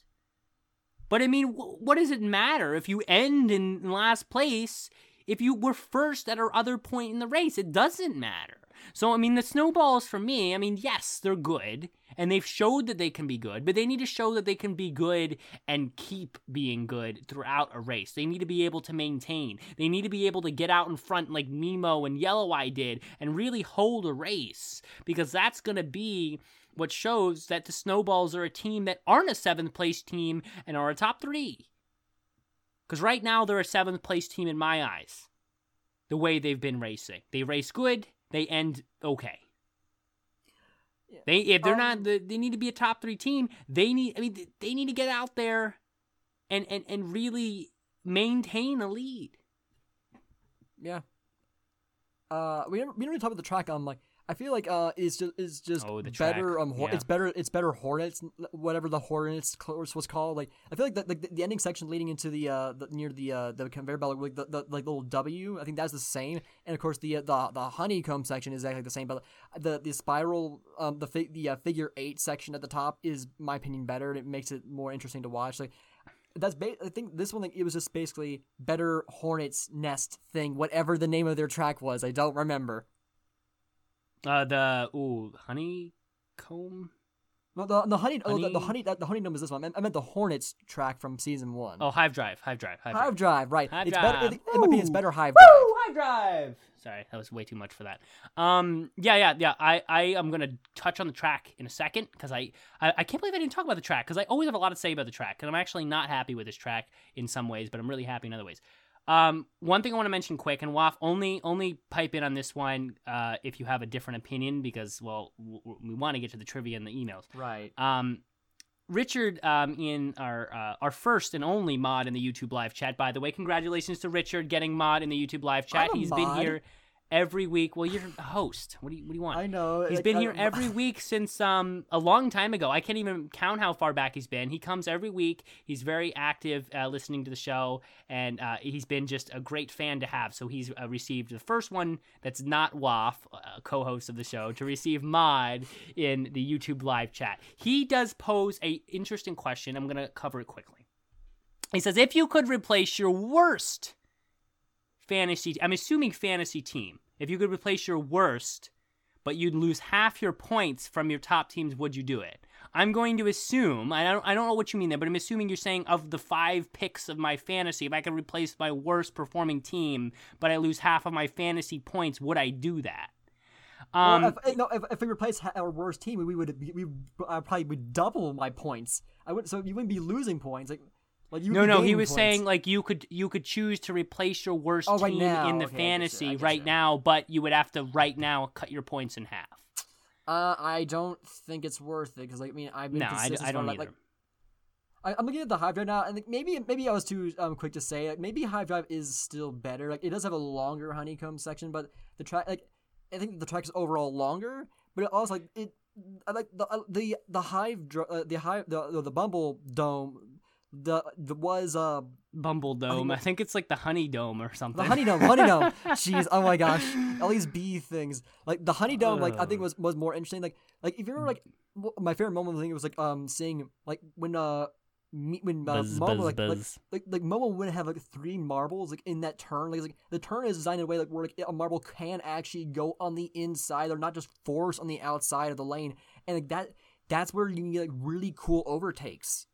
A: But I mean, wh- what does it matter if you end in last place? If you were first at our other point in the race, it doesn't matter. So I mean, the snowballs for me, I mean, yes, they're good, and they've showed that they can be good, but they need to show that they can be good and keep being good throughout a race. They need to be able to maintain. They need to be able to get out in front like Nemo and Yellow Eye did and really hold a race because that's going to be what shows that the Snowballs are a team that aren't a seventh place team and are a top three. Because right now they're a seventh place team in my eyes. the way they've been racing. They race good, they end okay. They if they're not
B: Um,
A: the, they need to be a top 3 team. They need I mean they need to get out there and and and really maintain a lead.
B: Yeah. Uh, we never, we never talked about the track. Um, like I feel like uh, it's just it's just
A: Oh,
B: better. Um, Hor-
A: yeah.
B: it's better. It's better Hornets, whatever the Hornets course was called. Like I feel like the, like the, the ending section leading into the uh the, near the uh the conveyor belt, like the, the like little W. I think that's the same. And of course the uh, the the honeycomb section is exactly the same. But the the spiral um the fi- the uh, figure eight section at the top is my opinion better. and It makes it more interesting to watch. Like that's ba- I think this one like, it was just basically better Hornets nest thing, whatever the name of their track was. I don't remember.
A: Uh the ooh, honeycomb
B: No, the the honey, oh, the, the
A: Honey-
B: honey the honey gnome is this one. I meant, the Hornets track from season one.
A: Oh, Hive Drive, Hive Drive, Hive,
B: Hive Drive, right?
A: Hive
B: it's better.
A: Drive.
B: It, in my opinion, it's better Hive
A: Woo!
B: Drive.
A: Hive Drive. Sorry, that was way too much for that. Um, yeah, yeah, yeah. I, I am gonna touch on the track in a second because I, I, I can't believe I didn't talk about the track because I always have a lot to say about the track and I'm actually not happy with this track in some ways, but I'm really happy in other ways. Um, one thing I want to mention quick and Waff only only pipe in on this one uh, if you have a different opinion because well w- w- we want to get to the trivia and the emails.
B: Right.
A: Um, Richard, um, in our uh, our first and only mod in the YouTube live chat. By the way, congratulations to Richard getting mod in the YouTube live chat. He's been here every week. Well, you're a host. What do you What do you want?
B: I know.
A: He's
B: like,
A: been
B: I-
A: here every week since um a long time ago. I can't even count how far back he's been. He comes every week. He's very active uh, listening to the show, and uh, he's been just a great fan to have. So he's uh, received the first one that's not Waff, uh, co-host of the show, to receive mod in the YouTube live chat. He does pose a interesting question. I'm gonna cover it quickly. He says, if you could replace your worst fantasy, I'm assuming fantasy team. If you could replace your worst, but you'd lose half your points from your top teams, would you do it? I'm going to assume, I don't, I don't know what you mean there, but I'm assuming you're saying of the five picks of my fantasy, if I could replace my worst performing team, but I lose half of my fantasy points, would I do that? Um,
B: Well, if, no, if, if we replace our worst team, we would we, I probably would double my points. I would so you wouldn't be losing points like like you.
A: no, no, he was
B: points.
A: saying like you could you could choose to replace your worst
B: Oh, right
A: team
B: now.
A: in the
B: Okay, I I
A: fantasy right now, but you would have to right now cut your points in half.
B: Uh, I don't think it's worth it because like, I mean I've been
A: No,
B: consistent
A: I
B: for,
A: don't
B: like,
A: either.
B: like I, I'm looking at the Hive Drive now, and like, maybe maybe I was too um, quick to say. Like, maybe Hive Drive is still better. Like it does have a longer honeycomb section, but the track like I think the track is overall longer, but it also like it. I like the uh, the the Hive uh, the Hive the, the Bumble Dome. The, the was uh
A: Bumble Dome. I think it's like the Honey Dome or something.
B: the honey dome, honey dome. Jeez, oh my gosh, all these bee things. Like the honey dome, like I think was was more interesting. Like like if you remember, like my favorite moment, I think it was like um seeing like when uh me, when uh,
A: Buzz,
B: Momo
A: buzz,
B: like, like
A: buzz.
B: like like Momo would have like three marbles like in that turn. Like, like the turn is designed in a way like where like a marble can actually go on the inside or not just force on the outside of the lane, and like that that's where you can get like really cool overtakes.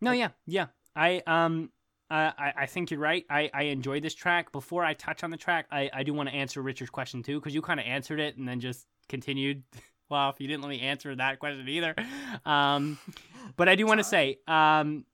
A: No, yeah, yeah. I um, uh, I I think you're right. I I enjoy this track. Before I touch on the track, I I do want to answer Richard's question too because you kind of answered it and then just continued. well, if you didn't let me answer that question either. Um, but I do want to say, um,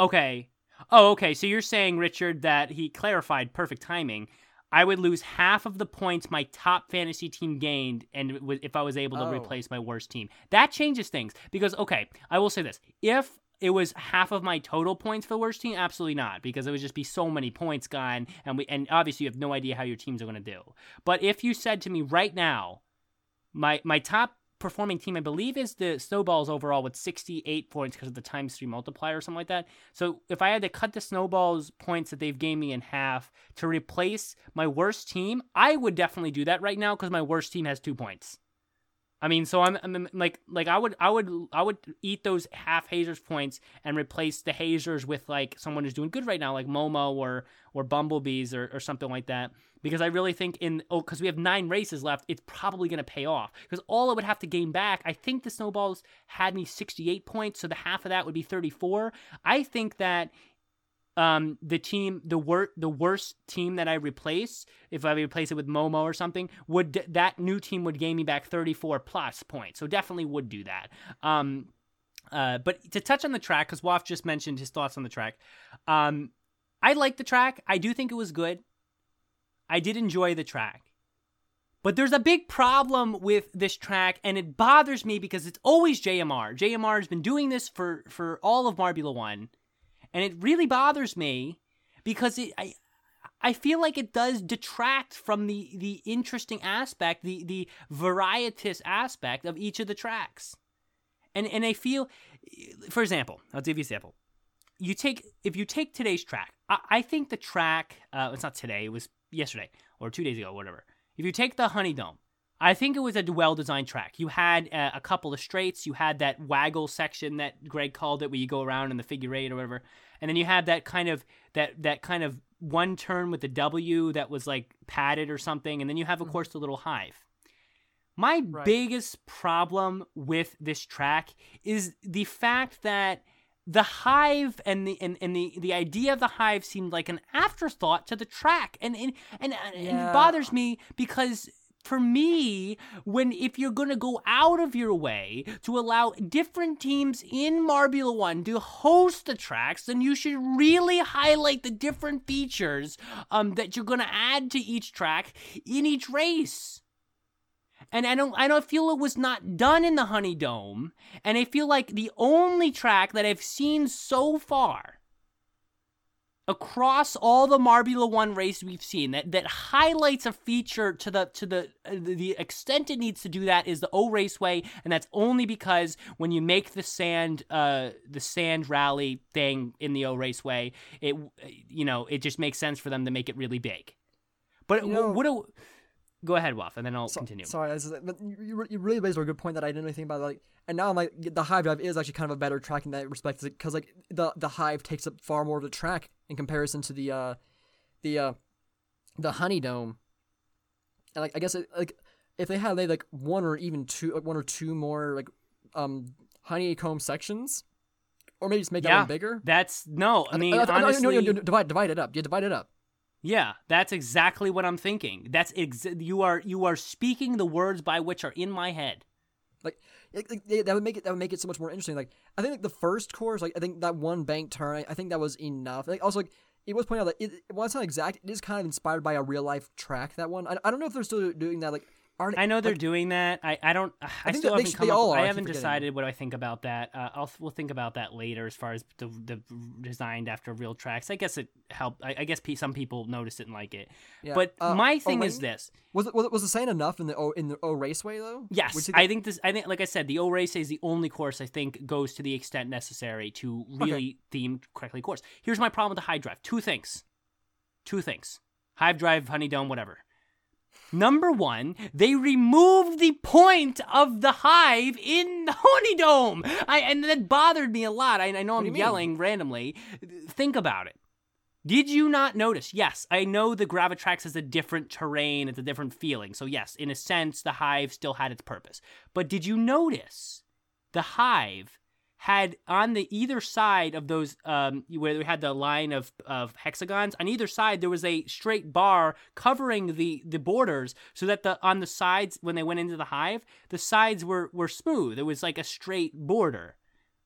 A: okay. Oh, okay. So you're saying Richard that he clarified perfect timing. I would lose half of the points my top fantasy team gained, and was- if I was able to
B: Oh.
A: replace my worst team, that changes things. Because okay, I will say this: if it was half of my total points for the worst team, absolutely not, because it would just be so many points gone, and we and obviously you have no idea how your teams are going to do. But if you said to me right now, my my top performing team, I believe, is the Snowballs overall with 68 points because of the times three multiplier or something like that. So if I had to cut the Snowballs points that they've gained me in half to replace my worst team, I would definitely do that right now because my worst team has two points. I mean, so I'm, I'm like like I would I would I would eat those half hazers points and replace the hazers with like someone who's doing good right now, like Momo or or Bumblebees or, or something like that. Because I really think in oh because we have nine races left, it's probably gonna pay off. Because all I would have to gain back, I think the snowballs had me 68 points, so the half of that would be 34. I think that um, the team, the wor- the worst team that I replace, if I replace it with Momo or something, would that new team would gain me back 34 plus points. So definitely would do that. Um, uh, but to touch on the track, because Waff just mentioned his thoughts on the track, um, I like the track. I do think it was good. I did enjoy the track. But there's a big problem with this track, and it bothers me because it's always JMR. JMR has been doing this for, for all of Marbula 1, and it really bothers me because it, I, I feel like it does detract from the, the interesting aspect, the, the varietous aspect of each of the tracks. And, and I feel, for example, I'll give you an example. You take, if you take today's track, I, I think the track, uh, it's not today, it was yesterday or two days ago, whatever if you take the Honey Dome, I think it was a well designed track. You had uh, a couple of straights. You had that waggle section that Greg called it, where you go around in the figure eight or whatever, and then you had that kind of that that kind of one turn with the W that was like padded or something, and then you have of mm-hmm. course the little hive. My right. biggest problem with this track is the fact that the hive and the and, and the the idea of the hive seemed like an afterthought to the track and and and, yeah. it bothers me because for me when if you're going to go out of your way to allow different teams in Marbula 1 to host the tracks then you should really highlight the different features um, that you're going to add to each track in each race and I don't I don't feel it was not done in the Honey Dome. And I feel like the only track that I've seen so far across all the Marbula 1 race we've seen that that highlights a feature to the to the uh, the extent it needs to do that is the O Raceway and that's only because when you make the sand uh the sand rally thing in the O Raceway it you know it just makes sense for them to make it really big. But you know, what do Go ahead, Waff, and then I'll so, continue.
B: Sorry, is, but you, you really raised a good point that I didn't really think about. Like, and now I'm like, the Hive Drive is actually kind of a better track in that respect, because like the the Hive takes up far more of the track in comparison to the uh the uh the Honey Dome. And like, I guess it, like if they had they like one or even two, like, one or two more like um honeycomb sections, or maybe just make yeah, that one bigger.
A: That's no, I mean, I, I, honestly, no, no, no,
B: divide divide it up. Yeah, divide it up.
A: Yeah, that's exactly what I'm thinking. That's ex- you are you are speaking the words by which are in my head.
B: Like, like that would make it that would make it so much more interesting. Like I think like the first course, like I think that one bank turn, I, think that was enough. Like also like it was pointed out that it, while it's not exact, it is kind of inspired by a real life track. That one, I, I don't know if they're still doing that. Like
A: Aren't, I know they're like, doing that. I, I don't. I, I still haven't come up. I haven't decided what I think about that. Uh, I'll we'll think about that later as far as the, the designed after real tracks. I guess it helped. I, I guess some people noticed it and like it. Yeah. But uh, my thing is this:
B: was it was it was the same enough in the O in the O Raceway though?
A: Yes, I think this. I think like I said, the O Raceway is the only course I think goes to the extent necessary to really okay. theme correctly course. Here's my problem with the Hive Drive. Two things. Two things. Hive Drive, Honey Dome, whatever Number one, they removed the point of the hive in the honey dome. I, and that bothered me a lot. I, I know I'm yelling mean? randomly. Think about it. Did you not notice? Yes, I know the Gravitrax is a different terrain, it's a different feeling. So, yes, in a sense, the hive still had its purpose. But did you notice the hive had on the either side of those um, where we had the line of, of hexagons on either side there was a straight bar covering the the borders so that the on the sides when they went into the hive the sides were were smooth. It was like a straight border.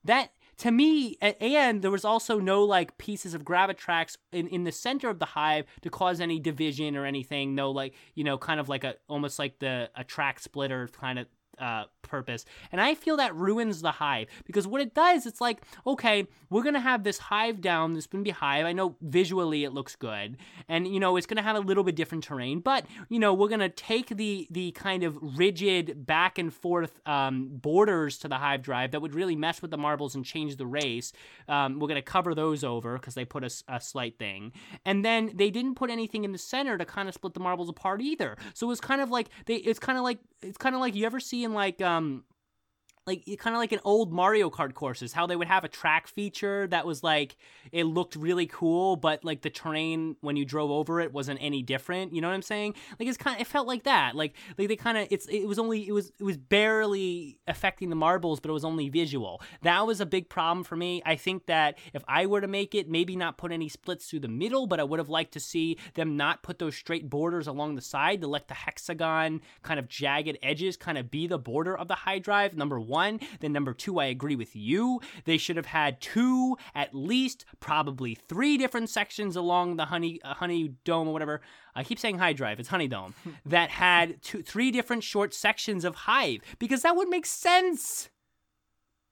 A: That to me and there was also no like pieces of gravitrax in, in the center of the hive to cause any division or anything. No like you know kind of like a almost like the a track splitter kind of uh, purpose. And I feel that ruins the hive because what it does, it's like, okay, we're going to have this hive down, this going to be hive. I know visually it looks good and, you know, it's going to have a little bit different terrain, but, you know, we're going to take the, the kind of rigid back and forth um, borders to the hive drive that would really mess with the marbles and change the race. Um, we're going to cover those over because they put a, a slight thing. And then they didn't put anything in the center to kind of split the marbles apart either. So it was kind of like they, it's kind of like, it's kind of like you ever see in like, um, like kind of like an old Mario Kart courses, how they would have a track feature that was like it looked really cool, but like the terrain when you drove over it wasn't any different. You know what I'm saying? Like it's kind of it felt like that. Like like they kind of it's it was only it was it was barely affecting the marbles, but it was only visual. That was a big problem for me. I think that if I were to make it, maybe not put any splits through the middle, but I would have liked to see them not put those straight borders along the side to let the hexagon kind of jagged edges kind of be the border of the high drive. Number one one. Then number two, I agree with you. They should have had two, at least, probably three different sections along the honey uh, honey dome or whatever. I keep saying high drive. It's honey dome that had two, three different short sections of hive because that would make sense.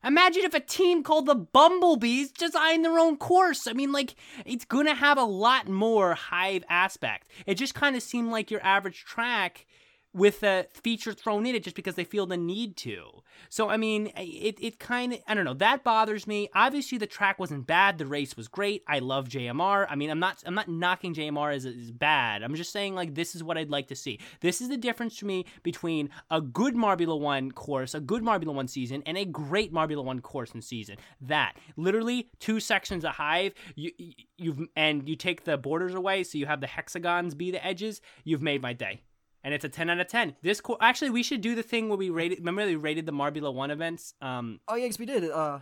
A: Imagine if a team called the Bumblebees designed their own course. I mean, like, it's gonna have a lot more hive aspect. It just kind of seemed like your average track with a feature thrown in it just because they feel the need to. So I mean, it it kind of I don't know that bothers me. Obviously, the track wasn't bad. The race was great. I love JMR. I mean, I'm not I'm not knocking JMR as as bad. I'm just saying like this is what I'd like to see. This is the difference to me between a good Marbula One course, a good Marbula One season, and a great Marbula One course and season. That literally two sections of hive. You you've and you take the borders away, so you have the hexagons be the edges. You've made my day and it's a 10 out of 10 this co- actually we should do the thing where we rated remember we rated the marbula 1 events? Um
B: Oh yeah, 'cause we did. Uh,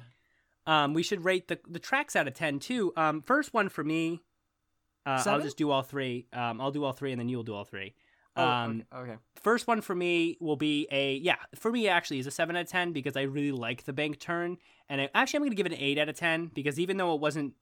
A: um we should rate the the tracks out of 10 too. Um first one for me uh, i'll just do all three. Um i'll do all three and then you'll do all three
B: oh,
A: um
B: okay. okay.
A: first one for me will be a yeah for me actually is a 7 out of 10 because i really like the bank turn and I, actually i'm going to give it an 8 out of 10 because even though it wasn't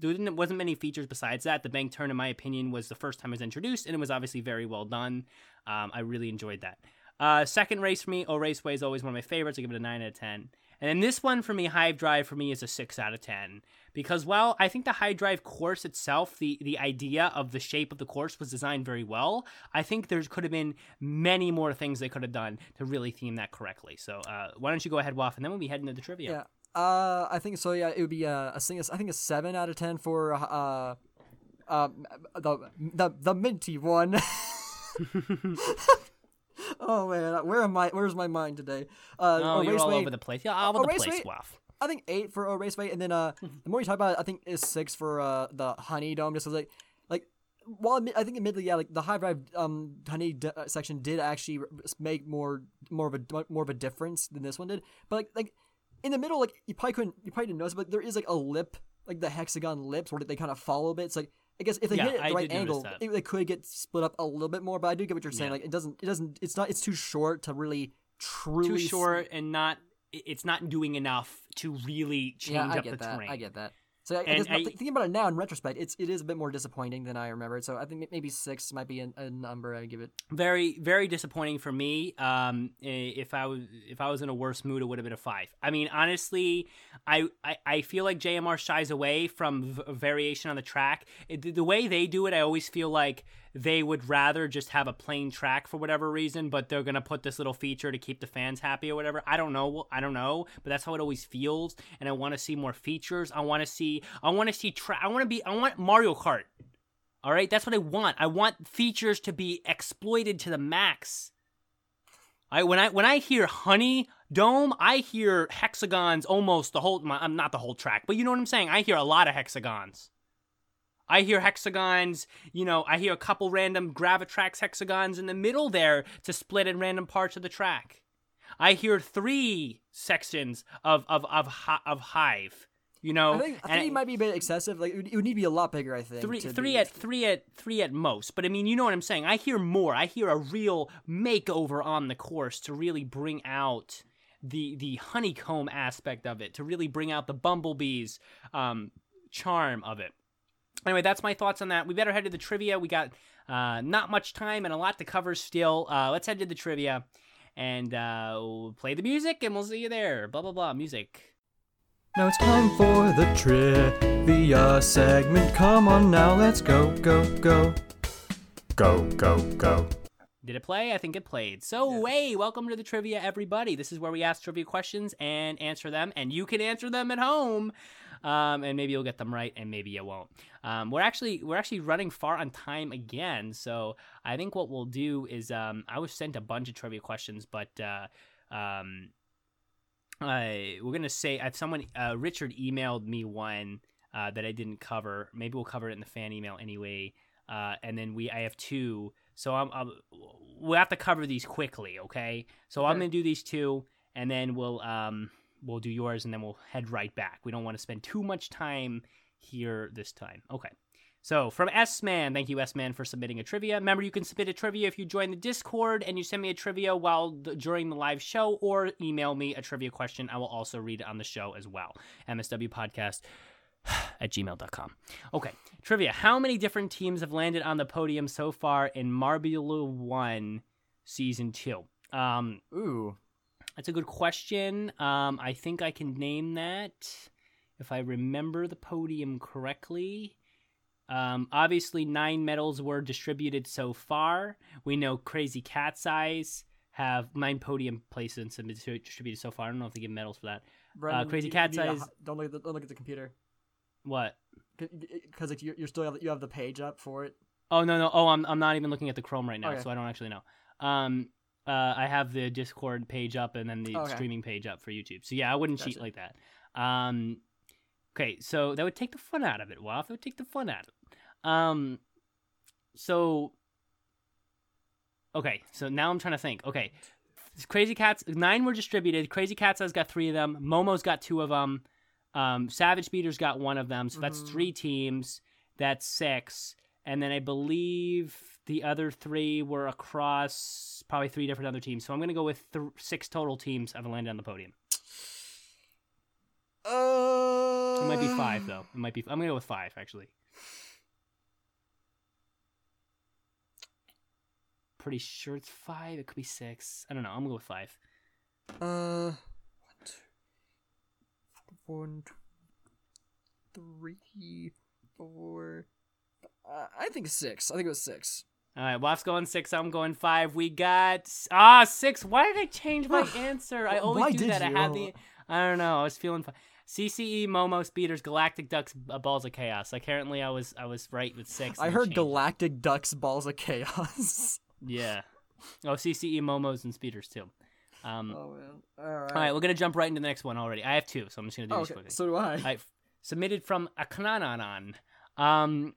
A: there didn't, wasn't many features besides that the bank turn in my opinion was the first time it was introduced and it was obviously very well done um, i really enjoyed that uh, second race for me oh raceway is always one of my favorites i give it a 9 out of 10 and then this one for me hive drive for me is a 6 out of 10 because while I think the Hive drive course itself, the the idea of the shape of the course was designed very well. I think there could have been many more things they could have done to really theme that correctly. So uh, why don't you go ahead, Waff, and then we'll be heading to the trivia.
B: Yeah. Uh, I think so. Yeah, it would be uh, a thing. I think a seven out of ten for uh, uh, the the the minty one. oh man, where am I? Where's my mind today? Uh,
A: Oh, you're all
B: Raceway-
A: over the place. Yeah, all over the place, Waff.
B: I think eight for a raceway, and then uh, the more you talk about it, I think is six for uh the honey dome. Just 'cause, like, like, while I think admittedly, yeah, like the high drive um honey d- uh, section did actually r- make more more of a more of a difference than this one did. But like like in the middle, like you probably couldn't you probably didn't notice, but there is like a lip, like the hexagon lips, where they kind of follow a bit. It's like I guess if they
A: Yeah,
B: hit it at
A: I
B: the right angle, it, they could get split up a little bit more. But I do get what you're saying.
A: Yeah.
B: Like it doesn't it doesn't it's not it's too short to really truly
A: Too short and not. It's not doing enough to really change
B: yeah,
A: up the
B: that.
A: terrain.
B: I get that. So I, I guess,
A: I-
B: thinking about it now in retrospect, it's it is a bit more disappointing than I remembered. So I think maybe six might be a, a number I give it.
A: very very disappointing for me um if i was if i was in a worse mood it would have been a five i mean honestly i i, I feel like jmr shies away from v- variation on the track it, the- the way they do it i always feel like they would rather just have a plain track for whatever reason but they're gonna put this little feature to keep the fans happy or whatever i don't know i don't know but that's how it always feels and i want to see more features i want to see i want to see i want to be i want mario kart all right, that's what I want. I want features to be exploited to the max. I when I when I hear honey dome, I hear hexagons almost the whole. I'm not the whole track, but you know what I'm saying. I hear a lot of hexagons. I hear hexagons. You know, I hear a couple random Gravitrax hexagons in the middle there to split in random parts of the track. I hear three sections of of of, of hive. You know,
B: I think, I think it might be a bit excessive. Like it would, it would need to be a lot bigger. I think
A: three three
B: be-
A: at three at three at most but i mean you know what i'm saying i hear more i hear a real makeover on the course to really bring out the the honeycomb aspect of it to really bring out the bumblebees um charm of it anyway that's my thoughts on that we better head to the trivia we got uh not much time and a lot to cover still uh let's head to the trivia and uh we'll play the music and we'll see you there blah blah blah music
B: Now it's time for the trivia segment. Come on now, let's go, go, go. Go, go, go.
A: Did it play? I think it played. So, hey, welcome to the trivia, everybody. This is where we ask trivia questions and answer them, and you can answer them at home. Um, and maybe you'll get them right, and maybe you won't. Um, we're actually we're actually running far on time again, so I think what we'll do is um, I was sent a bunch of trivia questions, but uh, um, uh, we're gonna say if someone uh, Richard emailed me one uh, that I didn't cover. Maybe we'll cover it in the fan email anyway. Uh, and then we I have two, so I'm, I'm we'll have to cover these quickly, okay? So I'm gonna do these two, and then we'll um we'll do yours, and then we'll head right back. We don't want to spend too much time here this time. Okay. So from S Man, thank you S Man for submitting a trivia. Remember, you can submit a trivia if you join the Discord and you send me a trivia while during the live show, or email me a trivia question. I will also read it on the show as well. MSW Podcast at gmail.com. Okay, trivia. How many different teams have landed on the podium so far in Marbula One Season Two? Um,
B: Ooh.
A: That's a good question. Um, I think I can name that if I remember the podium correctly. Um, obviously, nine medals were distributed so far. We know Crazy Cat's Eyes have nine podium places and distributed so far. I don't know if they give medals for that.
B: Brendan,
A: Crazy
B: you-
A: Cat's
B: you need to
A: Eyes-
B: Don't look, at the, don't look at the computer.
A: What?
B: Because like, you, you still have you have the page up for it.
A: Oh no no. Oh, I'm I'm not even looking at the Chrome right now,
B: Okay.
A: so I don't actually know. Um, uh, I have the Discord page up and then the
B: Okay.
A: streaming page up for YouTube. So yeah, I wouldn't cheat like that. Um, okay, so that would take the fun out of it. Well, it would take the fun out of it. Um, so okay, so now I'm trying to think. Okay, Crazy Cats nine were distributed. Crazy Cats has got three of them. Momo's got two of them. Um, Savage Speeders got one of them. So that's
B: Mhm.
A: three teams. That's six. And then I believe the other three were across probably three different other teams. So I'm going to go with th- six total teams have landed on the podium.
B: Uh,
A: It might be five though. It might be. I'm going to go with five actually. Pretty sure it's five. It could be six. I don't know. I'm going to go with five.
B: Uh, one, two, three, four. Uh, I think six. I think it was six.
A: All right, Waff's going six. I'm going five. We got ah six. Why did I change my answer? I
B: Why
A: always do
B: did
A: that. I
B: you?
A: had the. I don't know. I was feeling. Fun. CCE, Momo, Speeders, Galactic Ducks, uh, Balls of Chaos. Like, apparently, I was I was right with six.
B: I heard. Galactic Ducks Balls of Chaos.
A: Yeah. Oh, CCE, Momos, and Speeders too. Um,
B: oh man! All right.
A: all right, we're gonna jump right into the next one already. I have two, so I'm just gonna do
B: Oh,
A: these
B: okay.
A: quickly.
B: So do I.
A: Right, submitted from Akananan. Um,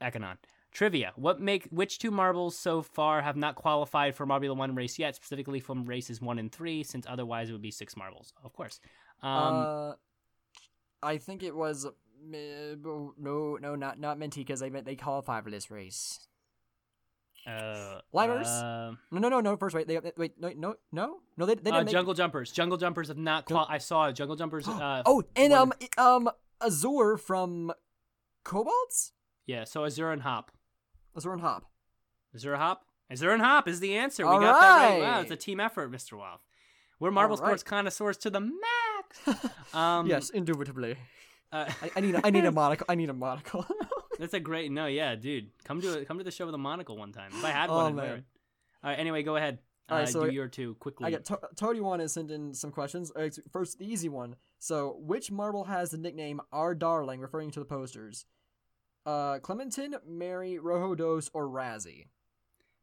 A: Akanon. Trivia: What make which two marbles so far have not qualified for Marbula One race yet? Specifically from races one and three, since otherwise it would be six marbles. Of course. Um,
B: uh, I think it was uh, no, no, not not Minty because they they qualified for this race.
A: uh,
B: Limers?
A: uh,
B: No, no, no, no. First, wait, they, wait, no, no, no, no. They, they
A: uh,
B: didn't make.
A: Jungle Jumpers. Jungle Jumpers have not. Qual- I saw Jungle Jumpers. Uh,
B: oh, and
A: were-
B: um, um, Azure from Kobalts.
A: yeah. So Azure and Hop.
B: Azure and Hop.
A: Azure Hop? Azure and Hop is the answer. We
B: All
A: got that right. Wow, it's a team effort, Mr. Wolf. We're Marble
B: right.
A: Sports connoisseurs to the max. Um,
B: yes, indubitably.
A: uh,
B: I, I need, a, I need a monocle. I need a monocle.
A: that's a great. No, yeah, dude, come to come to the show with a monocle one time. If I had
B: Oh,
A: one, I'd wear
B: man.
A: it. All right. Anyway, go ahead.
B: All right,
A: uh,
B: so
A: do your two quickly.
B: I got to- Tony one has sent in some questions. Right, First, the easy one. So, which marble has the nickname "Our Darling," referring to the posters? Uh, Clementin, Mary, Rojo Dos, or Razzie?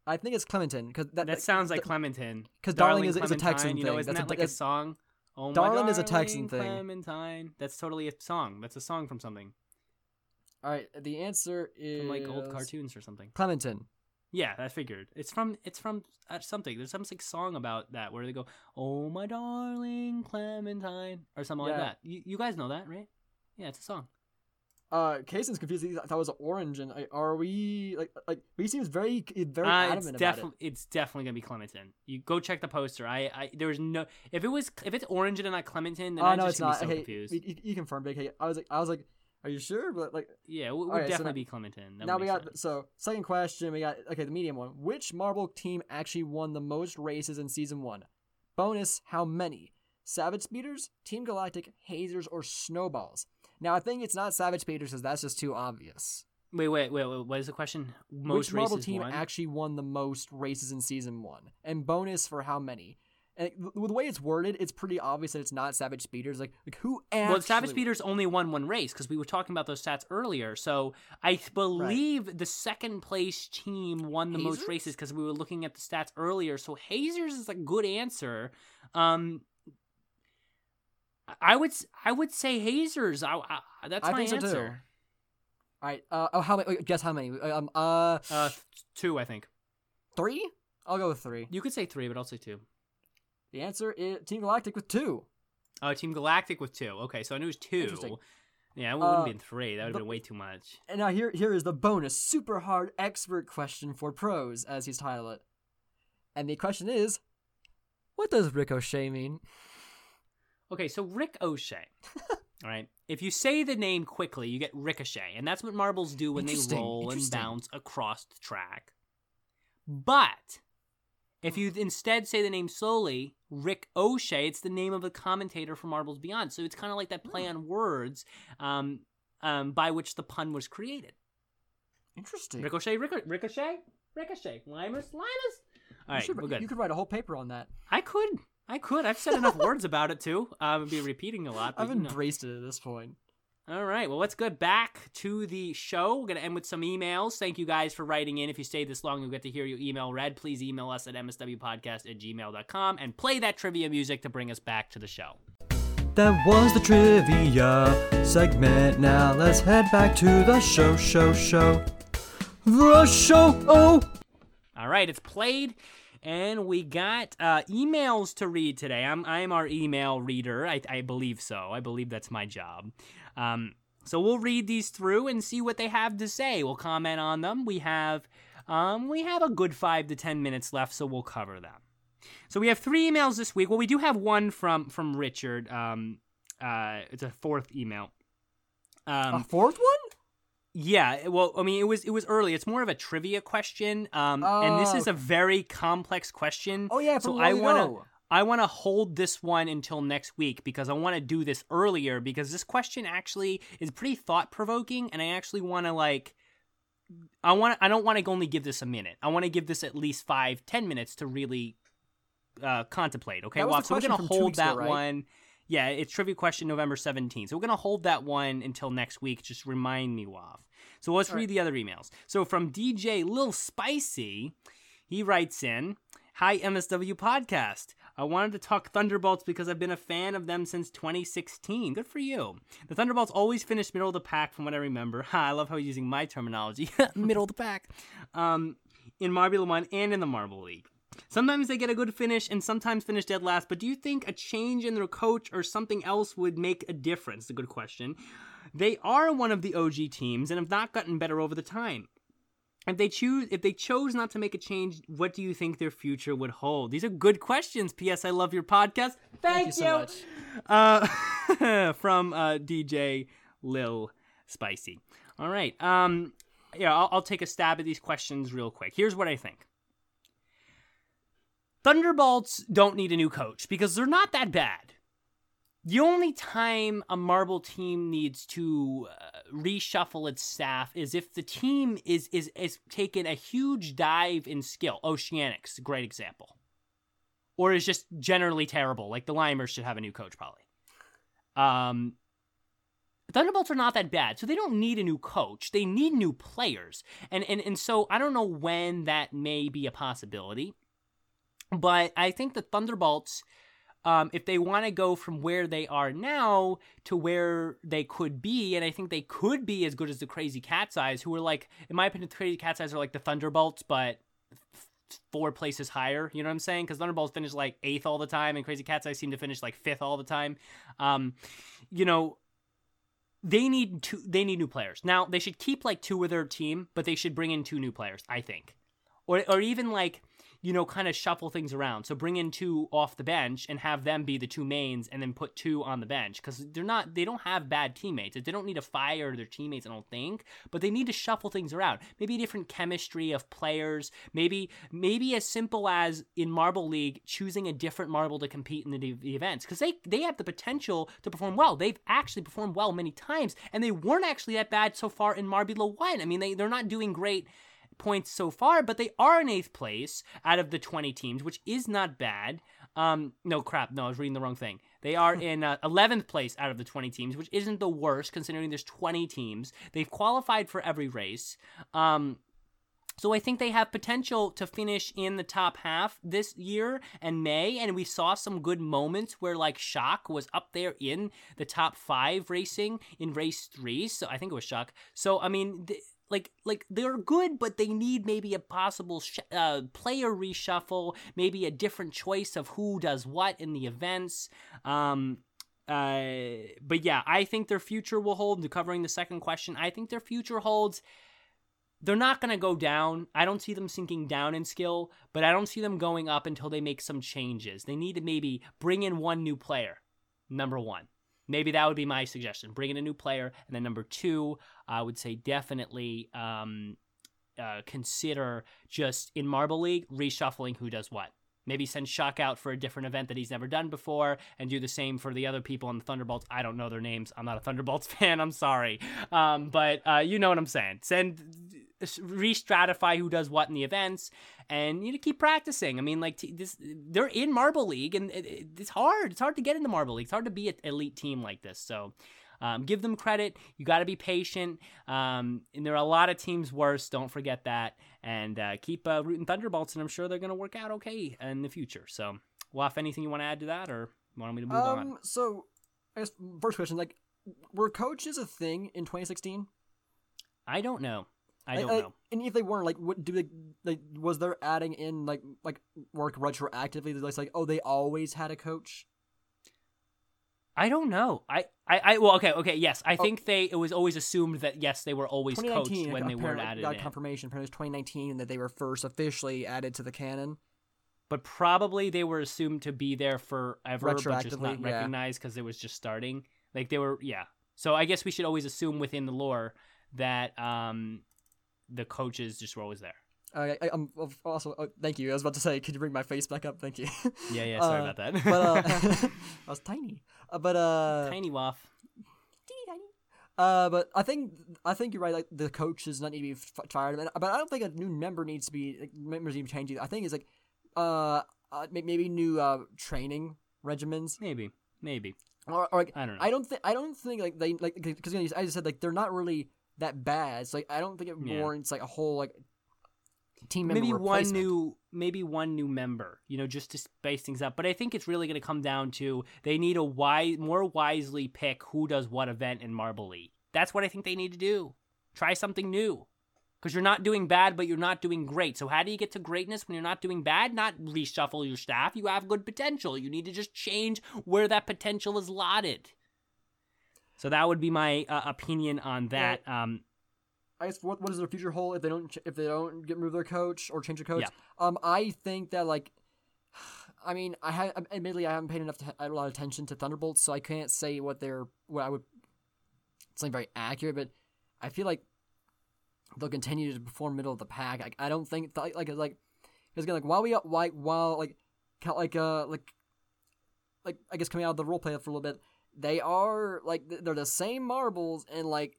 B: I think it's Clementine because that,
A: that sounds like Clementine.
B: because Darling is, is a Texan
A: You know,
B: thing.
A: isn't
B: That's
A: that like a song? Oh my
B: Darling is a Texan
A: darling
B: thing.
A: Clementine. That's totally a song. That's a song from something
B: All right, the answer is
A: from like old cartoons or something.
B: Clementine.
A: Yeah, I figured. It's from it's from uh, something. There's some like song about that where they go, "Oh my darling Clementine" or something like that. You, you guys know that, right? Yeah, it's a song.
B: Uh, Kaysen's confused. He thought it was orange, and like, are we like like he seems very very
A: Uh, it's
B: adamant about
A: definitely it's definitely gonna be Clementine. You go check the poster. I, I there was no if it was if it's orange and not Clementine, then
B: Oh
A: I'm
B: no,
A: just gonna
B: not.
A: be so
B: okay,
A: confused.
B: he confirmed it. Okay, I was like, I was like, are you sure? But like,
A: yeah, it would
B: Alright, so
A: definitely
B: now-
A: be Clementine. That
B: now we got
A: sense.
B: so second question. We got okay, the medium one. Which marble team actually won the most races in season one? Bonus: How many? Savage Speeders, Team Galactic, Hazers, or Snowballs? Now I think it's not Savage Speeders because that's just too obvious.
A: Wait, wait, wait, wait. What is the question? Most
B: Which
A: races
B: team
A: won?
B: actually won the most races in season one? And bonus for how many? And th- the way it's worded, it's pretty obvious that it's not Savage Speeders. Like, like who actually?
A: Well, Savage Speeders only won one race because we were talking about those stats earlier. So I believe the second place team won the most races because we were looking at the stats earlier. So Hazers is a good answer. Um, I would I would say Hazers. I, I, that's
B: I
A: my
B: think so too. All right. Uh, oh, how many? Guess how many? Um. Uh.
A: Uh, two, I think.
B: three. I'll go with three.
A: You could say three, but I'll say two.
B: The answer is Team Galactic with two.
A: Uh, Team Galactic with two. Okay, so I knew it was two.
B: Interesting.
A: Yeah, it wouldn't
B: Uh,
A: have been three. That would have been way too much.
B: And now here here is the bonus super hard expert question for pros, as he's titled it. And the question is, what does ricochet mean?
A: Okay, so Rick O'Shea. All right. If you say the name quickly, you get ricochet, and that's what marbles do when they roll and bounce across the track. But if you instead say the name slowly, Rick O'Shea, it's the name of a commentator for Marbles Beyond. So it's kind of like that play on words um, um, by which the pun was created.
B: Interesting.
A: Ricochet, rico- ricochet, ricochet, limers, limers. All
B: you, should,
A: we're good.
B: you could write a whole paper on that.
A: I could, I could. I've said enough words about it too. I would be repeating a lot. But,
B: I've
A: you know.
B: embraced it at this point.
A: All right. Well, let's get back to the show. We're going to end with some emails. Thank you guys for writing in. If you stayed this long, you'll get to hear your email read. Please email us at mswpodcast at gmail.com and play that trivia music to bring us back to the show.
B: That was the trivia segment. Now let's head back to the show, show, show. The show. Oh,
A: All right. It's played. And we got uh, emails to read today. I'm I'm our email reader. I, I believe so. I believe that's my job. Um, so we'll read these through and see what they have to say. We'll comment on them. We have um, we have a good five to ten minutes left, so we'll cover them. So we have three emails this week. Well, we do have one from from Richard. Um, uh, it's a fourth email. Um,
B: a fourth one?
A: Yeah, well, I mean, it was it was early. It's more of a trivia question, um, and this
B: Oh,
A: is a very complex question.
B: Oh yeah,
A: so I wanna. I want to hold this one until next week because I want to do this earlier because this question actually is pretty thought provoking, and I actually want to like. I want. I don't want to only give this a minute. I want to give this at least five, ten minutes to really uh, contemplate. Okay,
B: That the
A: so we're gonna hold
B: weeks ago,
A: that
B: right?
A: one. Yeah, it's trivia question November 17th. So we're going to hold that one until next week. Just remind me, Waf. So let's read the other emails. So from DJ Lil Spicy, he writes in Hi, MSW Podcast. I wanted to talk Thunderbolts because I've been a fan of them since 2016. Good for you. The Thunderbolts always finish middle of the pack from what I remember. Ha, I love how he's using my terminology. middle of the pack. Um, in Marbula 1 and in the Marble League. Sometimes they get a good finish and sometimes finish dead last, but do you think a change in their coach or something else would make a difference? It's a good question. They are one of the OG teams and have not gotten better over the time. If they choose if they chose not to make a change, what do you think their future would hold? These are good questions. P.S. I love your podcast. Thank,
B: you so much.
A: Uh, from uh, DJ Lil Spicy. All right. Um, yeah, I'll, I'll take a stab at these questions real quick. Here's what I think. Thunderbolts don't need a new coach because they're not that bad. The only time a marble team needs to uh, reshuffle its staff is if the team is is is taken a huge dive in skill. Oceanics, great example, or is just generally terrible. Like the Limers should have a new coach probably. Um, Thunderbolts are not that bad, so they don't need a new coach. They need new players, and and and so I don't know when that may be a possibility, but I think the Thunderbolts um, if they want to go from where they are now to where they could be, and I think they could be as good as the Crazy Cat's Eyes, who are like, in my opinion, the Crazy Cat's Eyes are like the Thunderbolts, but four places higher. You know what I'm saying? Because Thunderbolts finish like eighth all the time, and Crazy Cat's Eyes seem to finish like fifth all the time. Um, you know, they need two. They need new players. Now they should keep like two of their team, but they should bring in two new players. I think, or or even like you know, kind of shuffle things around. So bring in two off the bench and have them be the two mains and then put two on the bench because they're not, they don't have bad teammates. They don't need to fire their teammates, I don't think, but they need to shuffle things around. Maybe different chemistry of players. Maybe, maybe as simple as in Marble League, choosing a different marble to compete in the, the events because they, they have the potential to perform well. They've actually performed well many times and they weren't actually that bad so far in Marbula 1. I mean, they, they're not doing great points so far, but they are in eighth place out of the 20 teams, which is not bad. Um, no crap, no, I was reading the wrong thing. They are in uh, 11th place out of the 20 teams, which isn't the worst considering there's 20 teams. They've qualified for every race. Um, so I think they have potential to finish in the top half this year and May, and we saw some good moments where like Shock was up there in the top five racing in race three. So I think it was Shock. So I mean. Th- like like they're good but they need maybe a possible sh- uh, player reshuffle maybe a different choice of who does what in the events um uh, but yeah, I think their future will hold. Covering the second question, I think their future holds. They're not going to go down. I don't see them sinking down in skill, but I don't see them going up until they make some changes. They need to maybe bring in one new player. Number one, maybe that would be my suggestion. Bring in a new player, and then number two, I would say definitely um, uh, consider just in Marble League reshuffling who does what. Maybe send Shock out for a different event that he's never done before, and do the same for the other people in the Thunderbolts. I don't know their names. I'm not a Thunderbolts fan. I'm sorry, um, but uh, you know what I'm saying. Send re-stratify who does what in the events, and you know keep practicing. I mean, like t- this, they're in Marble League, and it, it, it's hard. It's hard to get into Marble League. It's hard to be an elite team like this. So um, give them credit. You got to be patient. Um, and there are a lot of teams worse. Don't forget that. And uh, keep uh, rooting Thunderbolts, and I'm sure they're going to work out okay in the future. So, Waff, anything you want to add to that, or want me to move
B: um,
A: on?
B: So, I guess first question, like, were coaches a thing in 2016?
A: I don't know. I don't
B: like,
A: know.
B: And if they weren't, like, what do they like? Was there adding in like like work retroactively? Like, like, oh, they always had a coach.
A: I don't know. I, I, I well, okay, okay, yes. I
B: Oh.
A: think they. It was always assumed that yes, they were always coached when they weren't added
B: got confirmation. Apparently, it was 2019 that they were first officially added to the canon.
A: but probably they were assumed to be there forever, but just not
B: yeah.
A: recognized because it was just starting. Like they were, yeah. So I guess we should always assume within the lore that um, the coaches just were always there.
B: I, I, I'm also oh, thank you. I was about to say, could you bring my face back up? Thank you.
A: Yeah, yeah. Sorry
B: Uh,
A: about that.
B: but uh, I was tiny. Uh, but uh,
A: Tiny waff.
B: teeny tiny. Uh, but I think I think you're right. Like the coach does not need to be f- fired, but I don't think a new member needs to be like, members need to change either. I think it's like uh, uh maybe new uh training regimens
A: Maybe, maybe.
B: or, or like
A: I don't know.
B: I don't think I don't think like they like because I just said like they're not really that bad. So like I don't think it
A: Yeah.
B: warrants like a whole like team member
A: maybe one new maybe one new member you know just to spice things up. But i think it's really going to come down to they need a wise more wisely pick who does what event in marble league. That's what i think they need to do. Try something new. Because you're not doing bad but you're not doing great. So how do you get to greatness when you're not doing bad? Not reshuffle your staff. You have good potential. You need to just change where that potential is lotted. So that would be my uh, opinion on that. Um
B: I guess what what is their future hold if they don't ch- if they don't get move their coach or change their coach?
A: Yeah.
B: Um, I think that like, I mean, I have admittedly I haven't paid enough to, a lot of attention to Thunderbolts, so I can't say what they're what I would. It's not very accurate, but I feel like they'll continue to perform middle of the pack. Like, I don't think like like like because again like while we like while like like uh like like I guess coming out of the role play for a little bit, they are like they're the same marbles and like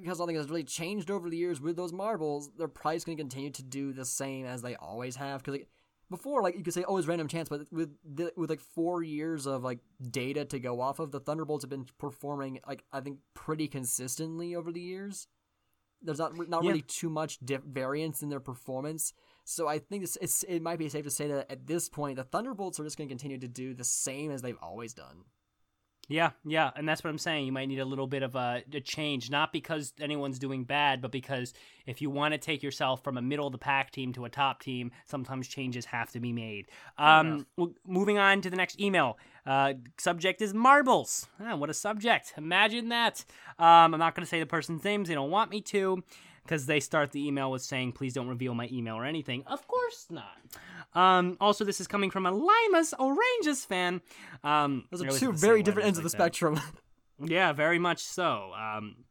B: because nothing has really changed over the years with those marbles, they're probably going to continue to do the same as they always have. Because like, before, like you could say, oh, it's random chance, but with the, with like four years of like data to go off of, the Thunderbolts have been performing like I think pretty consistently over the years. There's not not
A: Yeah.
B: really too much dif- variance in their performance, so I think it's, it's it might be safe to say that at this point, the Thunderbolts are just going to continue to do the same as they've always done.
A: Yeah, yeah, and that's what I'm saying. You might need a little bit of a, a change, not because anyone's doing bad, but because if you want to take yourself from a middle of the pack team to a top team, sometimes changes have to be made. Um, well, moving on to the next email. Uh, subject is marbles. Ah, what a subject! Imagine that. Um, I'm not going to say the person's names; they don't want me to, because they start the email with saying, "Please don't reveal my email or anything." Of course not. Um, also, this is coming from a Limers O'rangers fan. Um,
B: Those are two
A: have to say
B: very different ends of the
A: that.
B: spectrum.
A: Yeah, very much so. Um,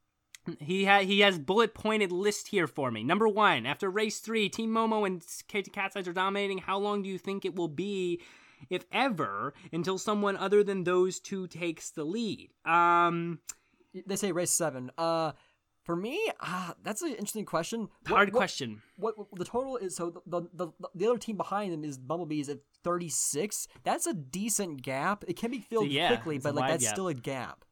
A: he ha- he has bullet pointed list here for me. Number one, after race three, Team Momo and Katie Cat's Eyes are dominating. How long do you think it will be, if ever, until someone other than those two takes the lead? Um,
B: they say race seven. Uh, for me, ah, that's an interesting question. What-
A: hard
B: what-
A: question.
B: What, what the total is? So the, the the the other team behind them is Bumblebees at thirty six. That's a decent gap. It can be filled
A: yeah,
B: quickly, but like that's
A: gap.
B: still a gap.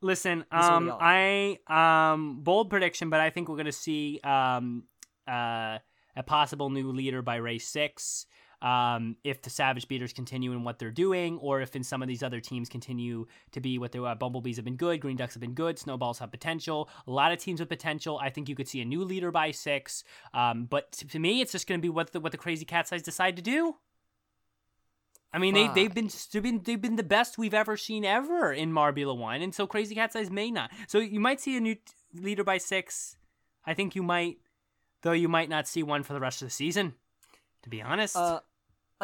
A: Listen, um. I um bold prediction, but I think we're gonna see um uh a possible new leader by race six. Um, if the Savage Speeders continue in what they're doing, or if in some of these other teams continue to be what they are. Bumblebees have been good, Green Ducks have been good, Snowballs have potential. A lot of teams with potential. I think you could see a new leader by six. Um, but to, to me, it's just going to be what the what the crazy cat's eyes decide to do. I mean, they they've been they've been they've been the best we've ever seen ever in Marbula One, and so Crazy Cat's Eyes may not. So you might see a new t- leader by six. I think you might, though you might not see one for the rest of the season. To be honest,
B: Uh,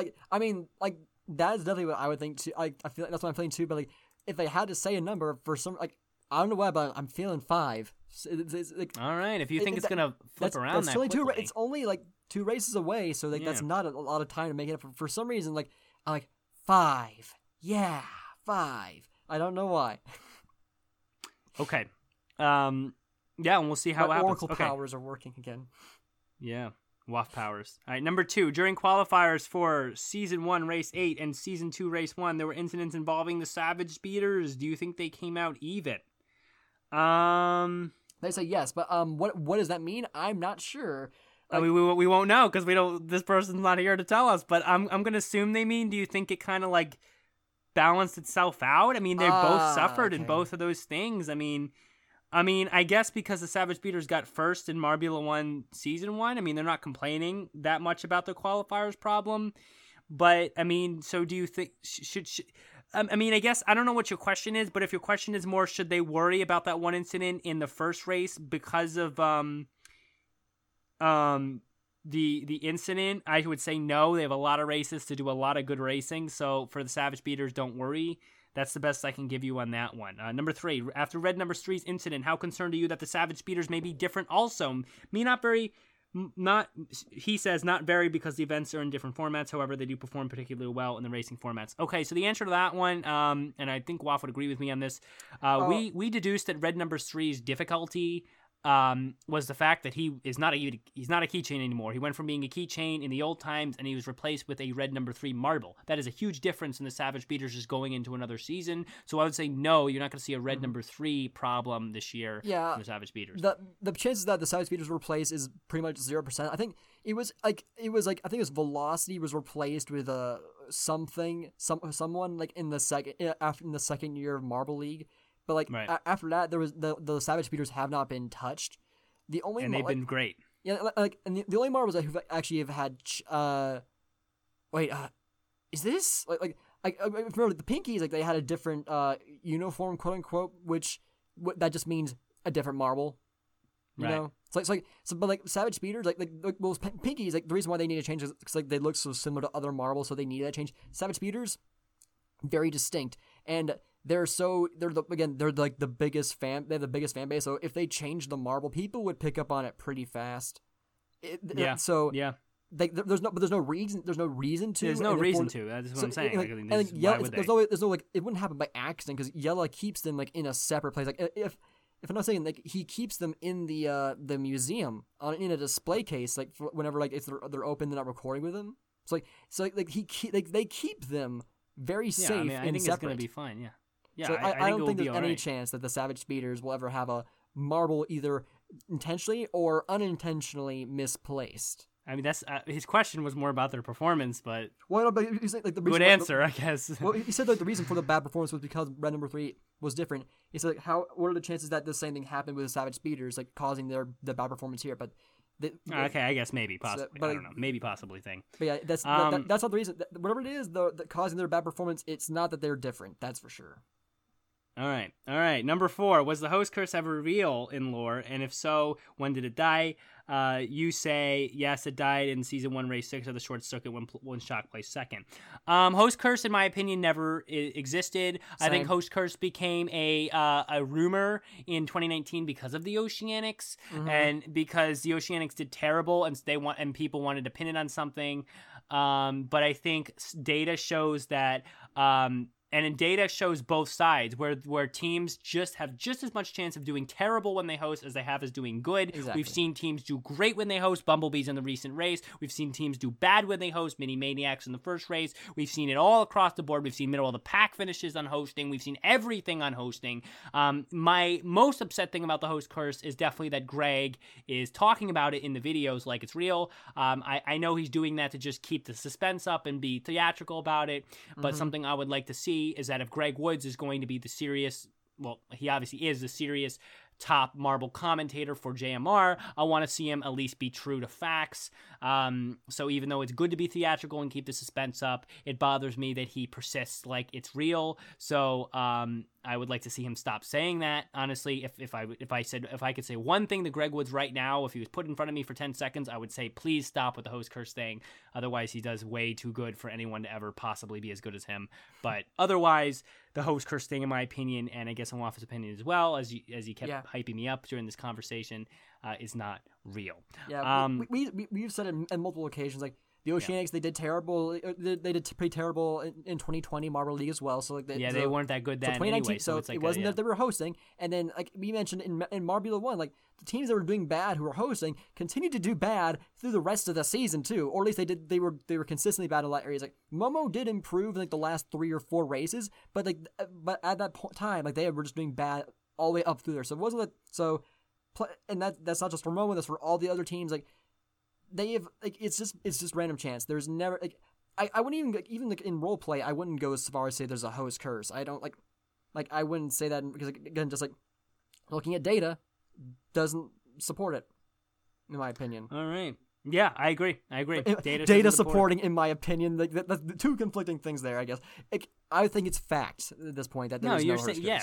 B: like I mean, like that is definitely what I would think too. I I feel like that's what I'm feeling too. But like, if they had to say a number for some, like I don't know why, but I'm feeling five. It's, it's, like,
A: all right. If you think
B: it-
A: it's gonna flip
B: that's,
A: around
B: that's
A: that
B: only two. It's only like two races away, so like that's not a, a lot of time to make it up. For, for some reason, like I'm like five. Yeah, five. I don't know why.
A: okay. Um. Yeah, and we'll see how
B: My
A: happens.
B: Oracle
A: okay.
B: powers are working again.
A: Yeah. Waft powers. All right, number two. During qualifiers for season one, race eight, and season two, race one, there were incidents involving the Savage Speeders. Do you think they came out even? Um,
B: They say yes, but um, what what does that mean? I'm not sure.
A: I mean, we we won't know because we don't. This person's not here to tell us. But I'm I'm gonna assume they mean. Do you think it kind of like balanced itself out? I mean, they
B: Ah,
A: both suffered in both of those things. I mean. I mean, I guess because the Savage Speeders got first in Marbula 1 season 1, I mean, they're not complaining that much about the qualifiers problem. But, I mean, so do you think, sh- should, um, I mean, I guess, I don't know what your question is, but if your question is more, should they worry about that one incident in the first race because of, um, um, the the incident, I would say no. They have a lot of races to do a lot of good racing. So for the Savage Speeders, don't worry. That's the best I can give you on that one. Uh, number three, after Red Number Three's incident, how concerned are you that the Savage Speeders may be different? Also, me not very, not he says not very because the events are in different formats. However, they do perform particularly well in the racing formats. Okay, so the answer to that one, um, and I think Waff would agree with me on this. Uh, we we deduced that Red Number Three's difficulty um, was the fact that he is not a he's not a keychain anymore. He went from being a keychain in the old times, and he was replaced with a red number three marble. That is a huge difference in the Savage Speeders just going into another season. So I would say no, you're not going to see a red number three problem this year.
B: Yeah,
A: the Savage Speeders.
B: the the chances that the Savage Speeders were replaced is pretty much zero percent. I think it was like it was like I think it was Velocity was replaced with uh, something some someone like in the second after in the second year of Marble League, but like
A: Right.
B: a- after that there was the the Savage Speeders have not been touched. The only
A: and
B: mar-
A: they've
B: like-
A: been great.
B: yeah like- and the, the only marbles that who actually have had ch- uh wait uh is this like like I, I remember the pinkies like they had a different uh uniform quote unquote which what that just means a different marble you
A: Right.
B: know it's like, it's like so but like savage speeders like like, like well pinkies like the reason why they need to change is because like they look so similar to other marbles so they need that change savage speeders very distinct and they're so they're the, again they're like the biggest fan they have the biggest fan base so if they change the marble people would pick up on it pretty fast it,
A: Yeah.
B: so
A: Yeah,
B: they, there's no but there's no reason there's no reason to
A: there's no reason to. That's what
B: so,
A: I'm saying.
B: Like,
A: Like,
B: and, like,
A: this-
B: Jelle-
A: why would
B: there's no there's no like it wouldn't happen by accident because Jelle keeps them like in a separate place. Like if if I'm not saying like he keeps them in the uh the museum on in a display case like whenever like if they're they're open they're not recording with them. So like so like, like he keep like they keep them very
A: yeah,
B: safe
A: I mean, I
B: and
A: think
B: separate.
A: it's gonna be fine. Yeah, yeah.
B: so
A: I,
B: I, I, don't think there's any
A: alright.
B: chance that the Savage Speeders will ever have a marble either intentionally or unintentionally misplaced.
A: I mean, that's uh, his question was more about their performance, but
B: Well, but he's like, like the
A: good answer, I guess.
B: Well, he said that the reason for the bad performance was because red number three was different. He said, like, "How? What are the chances that the same thing happened with the Savage Speeders, like causing their the bad performance here?" But, they,
A: okay, I guess maybe possibly.
B: but-
A: I don't know. Maybe possibly thing.
B: but yeah, that's
A: Um,
B: that, that's not the reason. Whatever it is, the, the causing their bad performance, it's not that they're different. That's for sure.
A: All right, all right. Number four was the host curse ever real in lore, and if so, when did it die? Uh, you say yes, it died in season one, race six of the short circuit when when Shock placed second. Um, host curse, in my opinion, never I- existed. I think host curse became a uh, a rumor in 2019 because of the Oceanics and because the Oceanics did terrible, and they want and people wanted to pin it on something. Um, but I think data shows that. Um, and in data shows both sides where where teams just have just as much chance of doing terrible when they host as they have as doing good.
B: Exactly.
A: We've seen teams do great when they host Bumblebees in the recent race. We've seen teams do bad when they host Minty Maniacs in the first race. We've seen it all across the board. We've seen middle of the pack finishes on hosting. We've seen everything on hosting. Um, my most upset thing about the host curse is definitely that Greg is talking about it in the videos like it's real. Um, I, I know he's doing that to just keep the suspense up and be theatrical about it. But something I would like to see is that if Greg Woods is going to be the serious, well, he obviously is the serious top Marble commentator for JMR. I want to see him at least be true to facts. Um, so even though it's good to be theatrical and keep the suspense up, it bothers me that he persists like it's real. So um, I would like to see him stop saying that. Honestly, if, if I if I said if I could say one thing to Greg Woods right now, if he was put in front of me for ten seconds, I would say please stop with the host curse thing. Otherwise, he does way too good for anyone to ever possibly be as good as him. But otherwise, the host curse thing, in my opinion, and I guess in Waffle's opinion as well, as you, as he kept
B: Yeah.
A: hyping me up during this conversation, uh, is not real.
B: Yeah,
A: Um,
B: we, we, we, we've said it in multiple occasions. Like the Oceanics, they did terrible. uh, They, they did pretty terrible in, in 2020 Marble League as well. So like, they,
A: Yeah,
B: so,
A: they weren't that good
B: So
A: then
B: 2019,
A: anyway. So,
B: so,
A: it's like
B: it
A: a-
B: wasn't
A: yeah.
B: that they were hosting. And then like we mentioned in in Marbula One, like the teams that were doing bad who were hosting continued to do bad through the rest of the season too, or at least they did. They were they were consistently bad in a lot of areas. Like Momo did improve in like the last three or four races, but like uh, but at that point time, like they were just doing bad all the way up through there. So it wasn't like so. And that that's not just for Momo. That's for all the other teams. Like they have like it's just it's just random chance. There's never like I, I wouldn't even like, even like in role play I wouldn't go as far as say there's a host curse. I don't like like I wouldn't say that because like, again just like looking at data doesn't support it in my opinion.
A: All right. Yeah, I agree. I agree.
B: Uh,
A: Data,
B: Data,
A: support
B: supporting, in my opinion, like that, that's the two conflicting things there. I guess. Like, I think it's fact at this point that
A: No,
B: there's
A: you're
B: no,
A: saying yeah.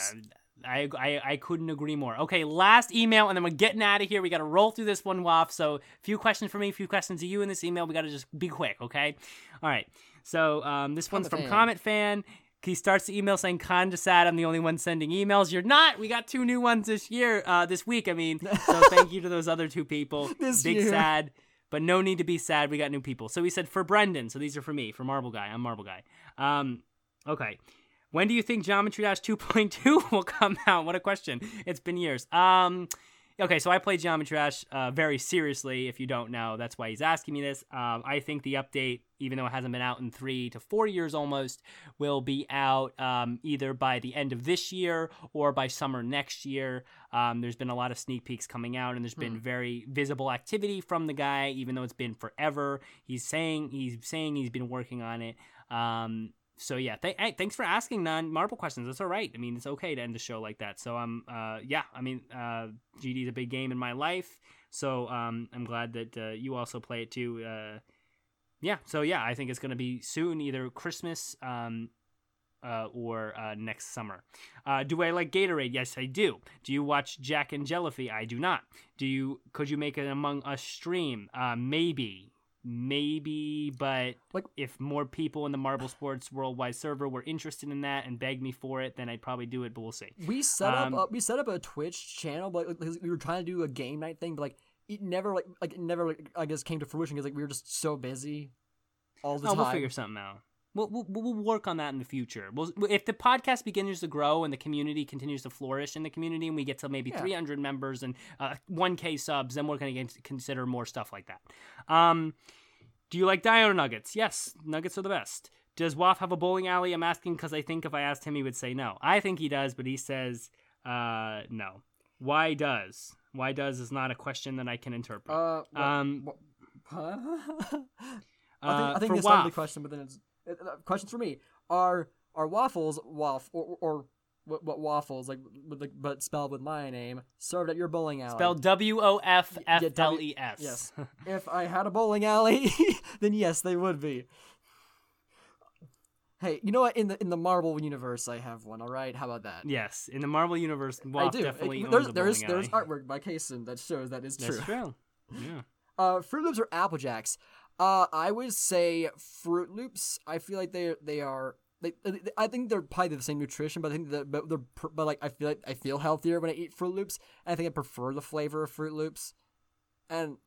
A: I, I I couldn't agree more. Okay, last email, and then we're getting out of here. We got to roll through this one Waff. So, a few questions for me, a few questions to you in this email. We got to just be quick, okay? All right. So, um, this one's
B: Comet
A: from
B: fan.
A: Comet Fan. He starts the email saying, "Con to sad, I'm the only one sending emails. You're not. We got two new ones this year, uh, this week. I mean, so thank you to those other two people.
B: This
A: Big
B: year.
A: sad, but no need to be sad. We got new people. So he said for Brendan. So these are for me, for Marble Guy. I'm Marble Guy. Um, okay. When do you think Geometry Dash 2.2 will come out? What a question. It's been years. Um, okay, so I play Geometry Dash uh, very seriously. If you don't know, that's why he's asking me this. Um, I think the update, even though it hasn't been out in three to four years almost, will be out um, either by the end of this year or by summer next year. Um, there's been a lot of sneak peeks coming out, and there's been very visible activity from the guy, even though it's been forever. He's saying he's saying he's been working on it. Um, so yeah, th- hey, thanks for asking non marble questions. That's all right. I mean, it's okay to end the show like that. So um, uh, yeah, I mean, uh, GD is a big game in my life. So um, I'm glad that uh, you also play it too. Uh, yeah. So yeah, I think it's gonna be soon, either Christmas um, uh, or uh, next summer. Uh, do I like Gatorade? Yes, I do. Do you watch Jack and Jellyfy? I do not. Do you? Could you make an Among Us stream? Uh, maybe, maybe, but
B: Like-
A: if more people in the Marble Sports Worldwide server were interested in that and begged me for it, then I'd probably do it. But we'll see.
B: We set
A: Um,
B: up a, we set up a Twitch channel, but like, we were trying to do a game night thing, but like it never like like it never like, I guess came to fruition because like we were just so busy all the
A: Oh,
B: time.
A: we'll figure something out. We'll, we'll, we'll work on that in the future. We'll, if the podcast begins to grow and the community continues to flourish in the community and we get to maybe
B: Yeah.
A: 300 members and uh, 1K subs, then we're going to consider more stuff like that. Um, do you like Dino Nuggets? Yes, Nuggets are the best. Does Waff have a bowling alley? I'm asking because I think if I asked him, he would say no. I think he does, but he says uh, no. Why does? Why does is not a question that I can interpret.
B: Uh,
A: um,
B: huh? I think,
A: uh,
B: I think it's not the question, but then it's uh, uh, questions for me. Are are waffles waff or or what, what waffles like with like but spelled with my name served at your bowling alley?
A: Spelled W O F F L E S.
B: Yes. if I had a bowling alley, then yes, they would be. Hey, you know what? In the in the Marble universe, I have one. All right, how about that?
A: Yes, in the Marble universe,
B: I do.
A: definitely
B: It- there's there's there's artwork by Kaysen that shows that is true.
A: That's true. Yeah.
B: Uh, Froot Loops or Apple Jacks? Uh, I would say Froot Loops. I feel like they they are. They, I think they're probably the same nutrition, but I think that but they're but like I feel like I feel healthier when I eat Froot Loops. And I think I prefer the flavor of Froot Loops, and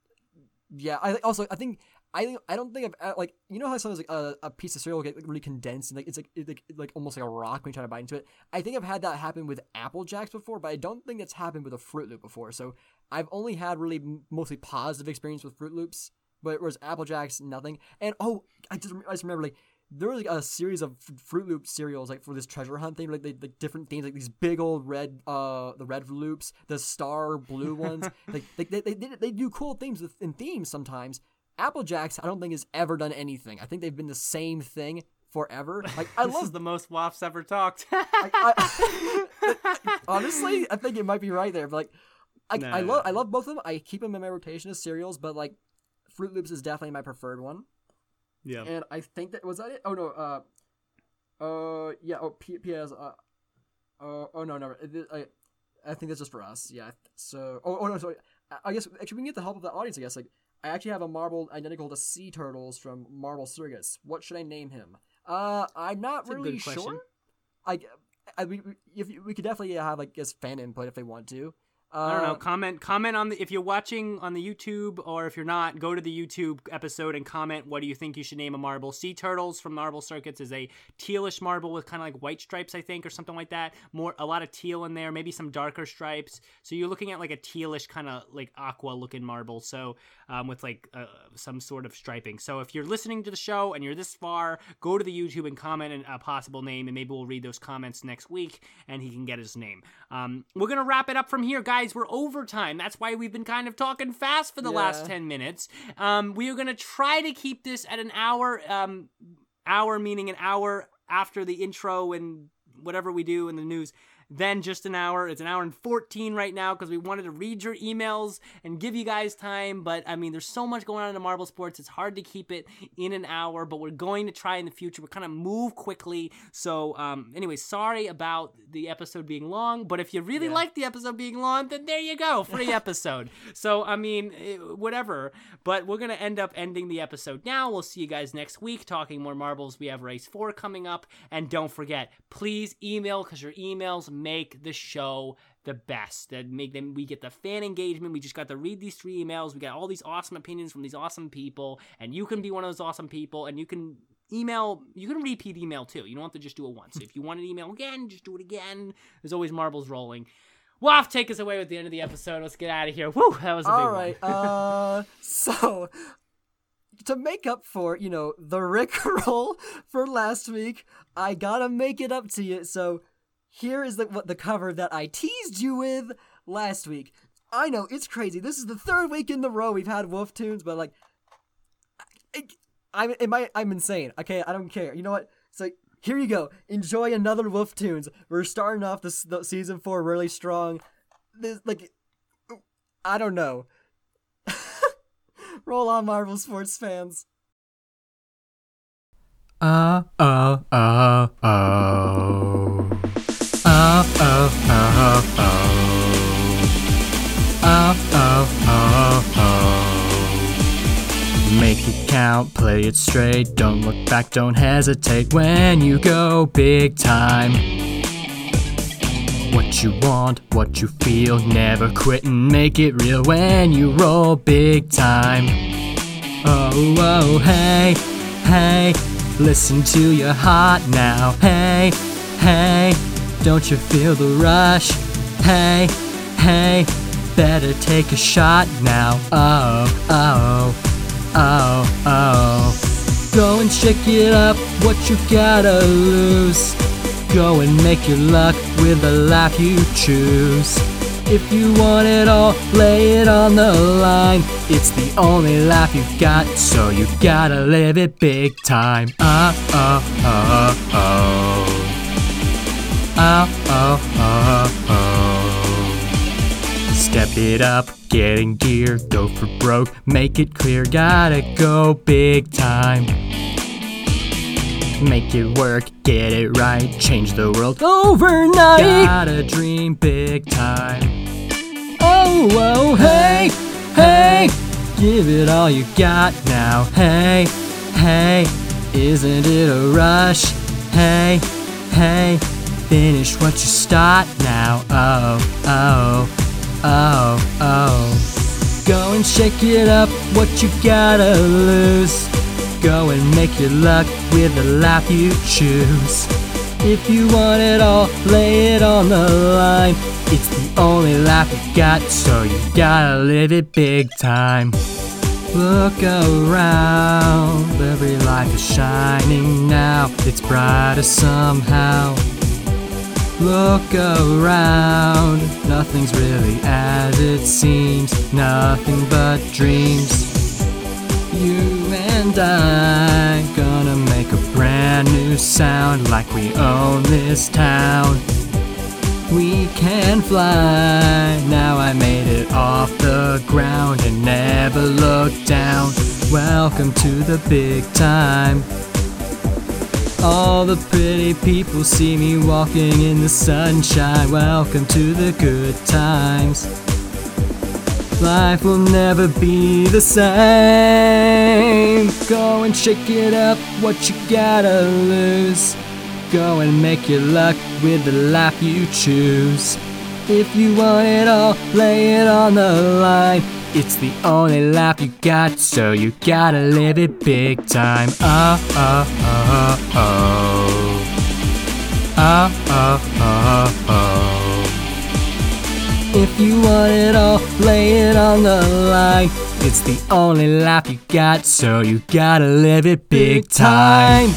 B: yeah, I also I think I think I don't think I've uh, like you know how sometimes like a, a piece of cereal will get like, really condensed and like it's like it's like, like almost like a rock when you try to bite into it. I think I've had that happen with Apple Jacks before, but I don't think that's happened with a Froot Loop before. So I've only had really mostly positive experience with Froot Loops, but whereas Apple Jacks nothing. And oh, I just I just remember like there was like a series of F- Froot Loop cereals like for this treasure hunt thing, like the like different themes, like these big old red uh the red loops, the star blue ones. like they they, they, they, do cool things with, in themes sometimes. Apple Jacks, I don't think has ever done anything. I think they've been the same thing forever. Like I
A: this
B: love
A: is the most Waffs ever talked.
B: I, honestly, I think it might be right there. But like, I,
A: No,
B: I
A: no,
B: love
A: no.
B: I love both of them. I keep them in my rotation as cereals, but like, Froot Loops is definitely my preferred one.
A: yeah.
B: And I think that was that it. Oh no, uh, uh, yeah. Oh, P- P.S. Uh, uh, oh no, no. I, I think that's just for us. Yeah. So, oh, oh no, sorry. I, guess actually we can get the help of the audience. I guess like I actually have a marble identical to Sea Turtles from Marble Circus. What should I name him? Uh, I'm not
A: That's a good
B: really sure. I, I we, we- if we could definitely have like guess fan input if they want to. Uh,
A: I don't know. Comment comment on the if you're watching on the YouTube or if you're not, go to the YouTube episode and comment what do you think you should name a marble. Sea turtles from Marble Circuits is a tealish marble with kind of like white stripes, I think, or something like that. More a lot of teal in there, maybe some darker stripes. So you're looking at like a tealish kind of like aqua looking marble. So um, with like uh, some sort of striping. So if you're listening to the show and you're this far, go to the YouTube and comment a possible name, and maybe we'll read those comments next week, and he can get his name. Um, we're gonna wrap it up from here, guys. We're overtime. That's why we've been kind of talking fast for the last ten minutes. Um, we are gonna try to keep this at an hour. Um, hour meaning an hour after the intro and whatever we do in the news then just an hour. It's an hour and 14 right now because we wanted to read your emails and give you guys time but i mean there's so much going on in the marble sports it's hard to keep it in an hour but we're going to try in the future. We're kind of move quickly. So um anyway sorry about the episode being long but if you really
B: Yeah.
A: like the episode being long then there you go free episode. So i mean eh, whatever but we're gonna end up ending the episode now. We'll see you guys next week talking more marbles we have race four coming up and don't forget please email because your emails make the show the best that make them we get the fan engagement we just got to read these three emails we got all these awesome opinions from these awesome people and you can be one of those awesome people and you can email you can repeat email too you don't have to just do it once if you want an email again just do it again there's always marbles rolling Waff, take us away with the end of the episode. Let's get out of here. Woo, that was a big
B: All
A: one.
B: right. Uh, so to make up for you know the Rick roll for last week, I gotta make it up to you. So here is the what the cover that I teased you with last week. I know it's crazy. This is the third week in the row we've had Wolf Tunes, but like, I, I'm am I I'm insane. Okay, I don't care. You know what? So here you go. Enjoy another Wolf Tunes. We're starting off this the season four really strong. This like, I don't know. Roll on, Marble sports fans.
D: Oh, oh, oh, oh. Oh, oh, oh, oh. Make it count, play it straight. Don't look back, don't hesitate when you go big time. What you want, what you feel, never quit and make it real when you roll big time. Oh, oh, hey, hey, listen to your heart now. Hey, hey, don't you feel the rush? Hey, hey, better take a shot now. Oh, oh, oh, oh. Go and shake it up, what you gotta lose. Go and make your luck with the life you choose. If you want it all, lay it on the line. It's the only life you've got, so you gotta live it big time. Oh, oh, oh, oh. Oh, oh, oh, oh. Step it up, getting gear, go for broke, make it clear, gotta go big time. Make it work, get it right, change the world overnight. Gotta dream big time. Oh, oh, hey, hey, give it all you got now. Hey, hey, isn't it a rush? Hey, hey, finish what you start now. Oh, oh, oh, oh. Go and shake it up, what you gotta lose. Go and make your luck with the life you choose. If you want it all, lay it on the line. It's the only life you got, so you gotta live it big time. Look around, every life is shining now. It's brighter somehow. Look around, nothing's really as it seems, nothing but dreams. You and I gonna make a brand new sound like we own this town. We can fly. Now I made it off the ground and never looked down. Welcome to the big time. All the pretty people see me walking in the sunshine. Welcome to the good times. Life will never be the same. Go and shake it up, what you gotta lose. Go and make your luck with the life you choose. If you want it all, lay it on the line. It's the only life you got, so you gotta live it big time. Uh, uh, uh, oh, oh, oh, oh. Oh, oh, oh, oh. If you want it all, lay it on the line. It's the only life you got, so you gotta live it big time.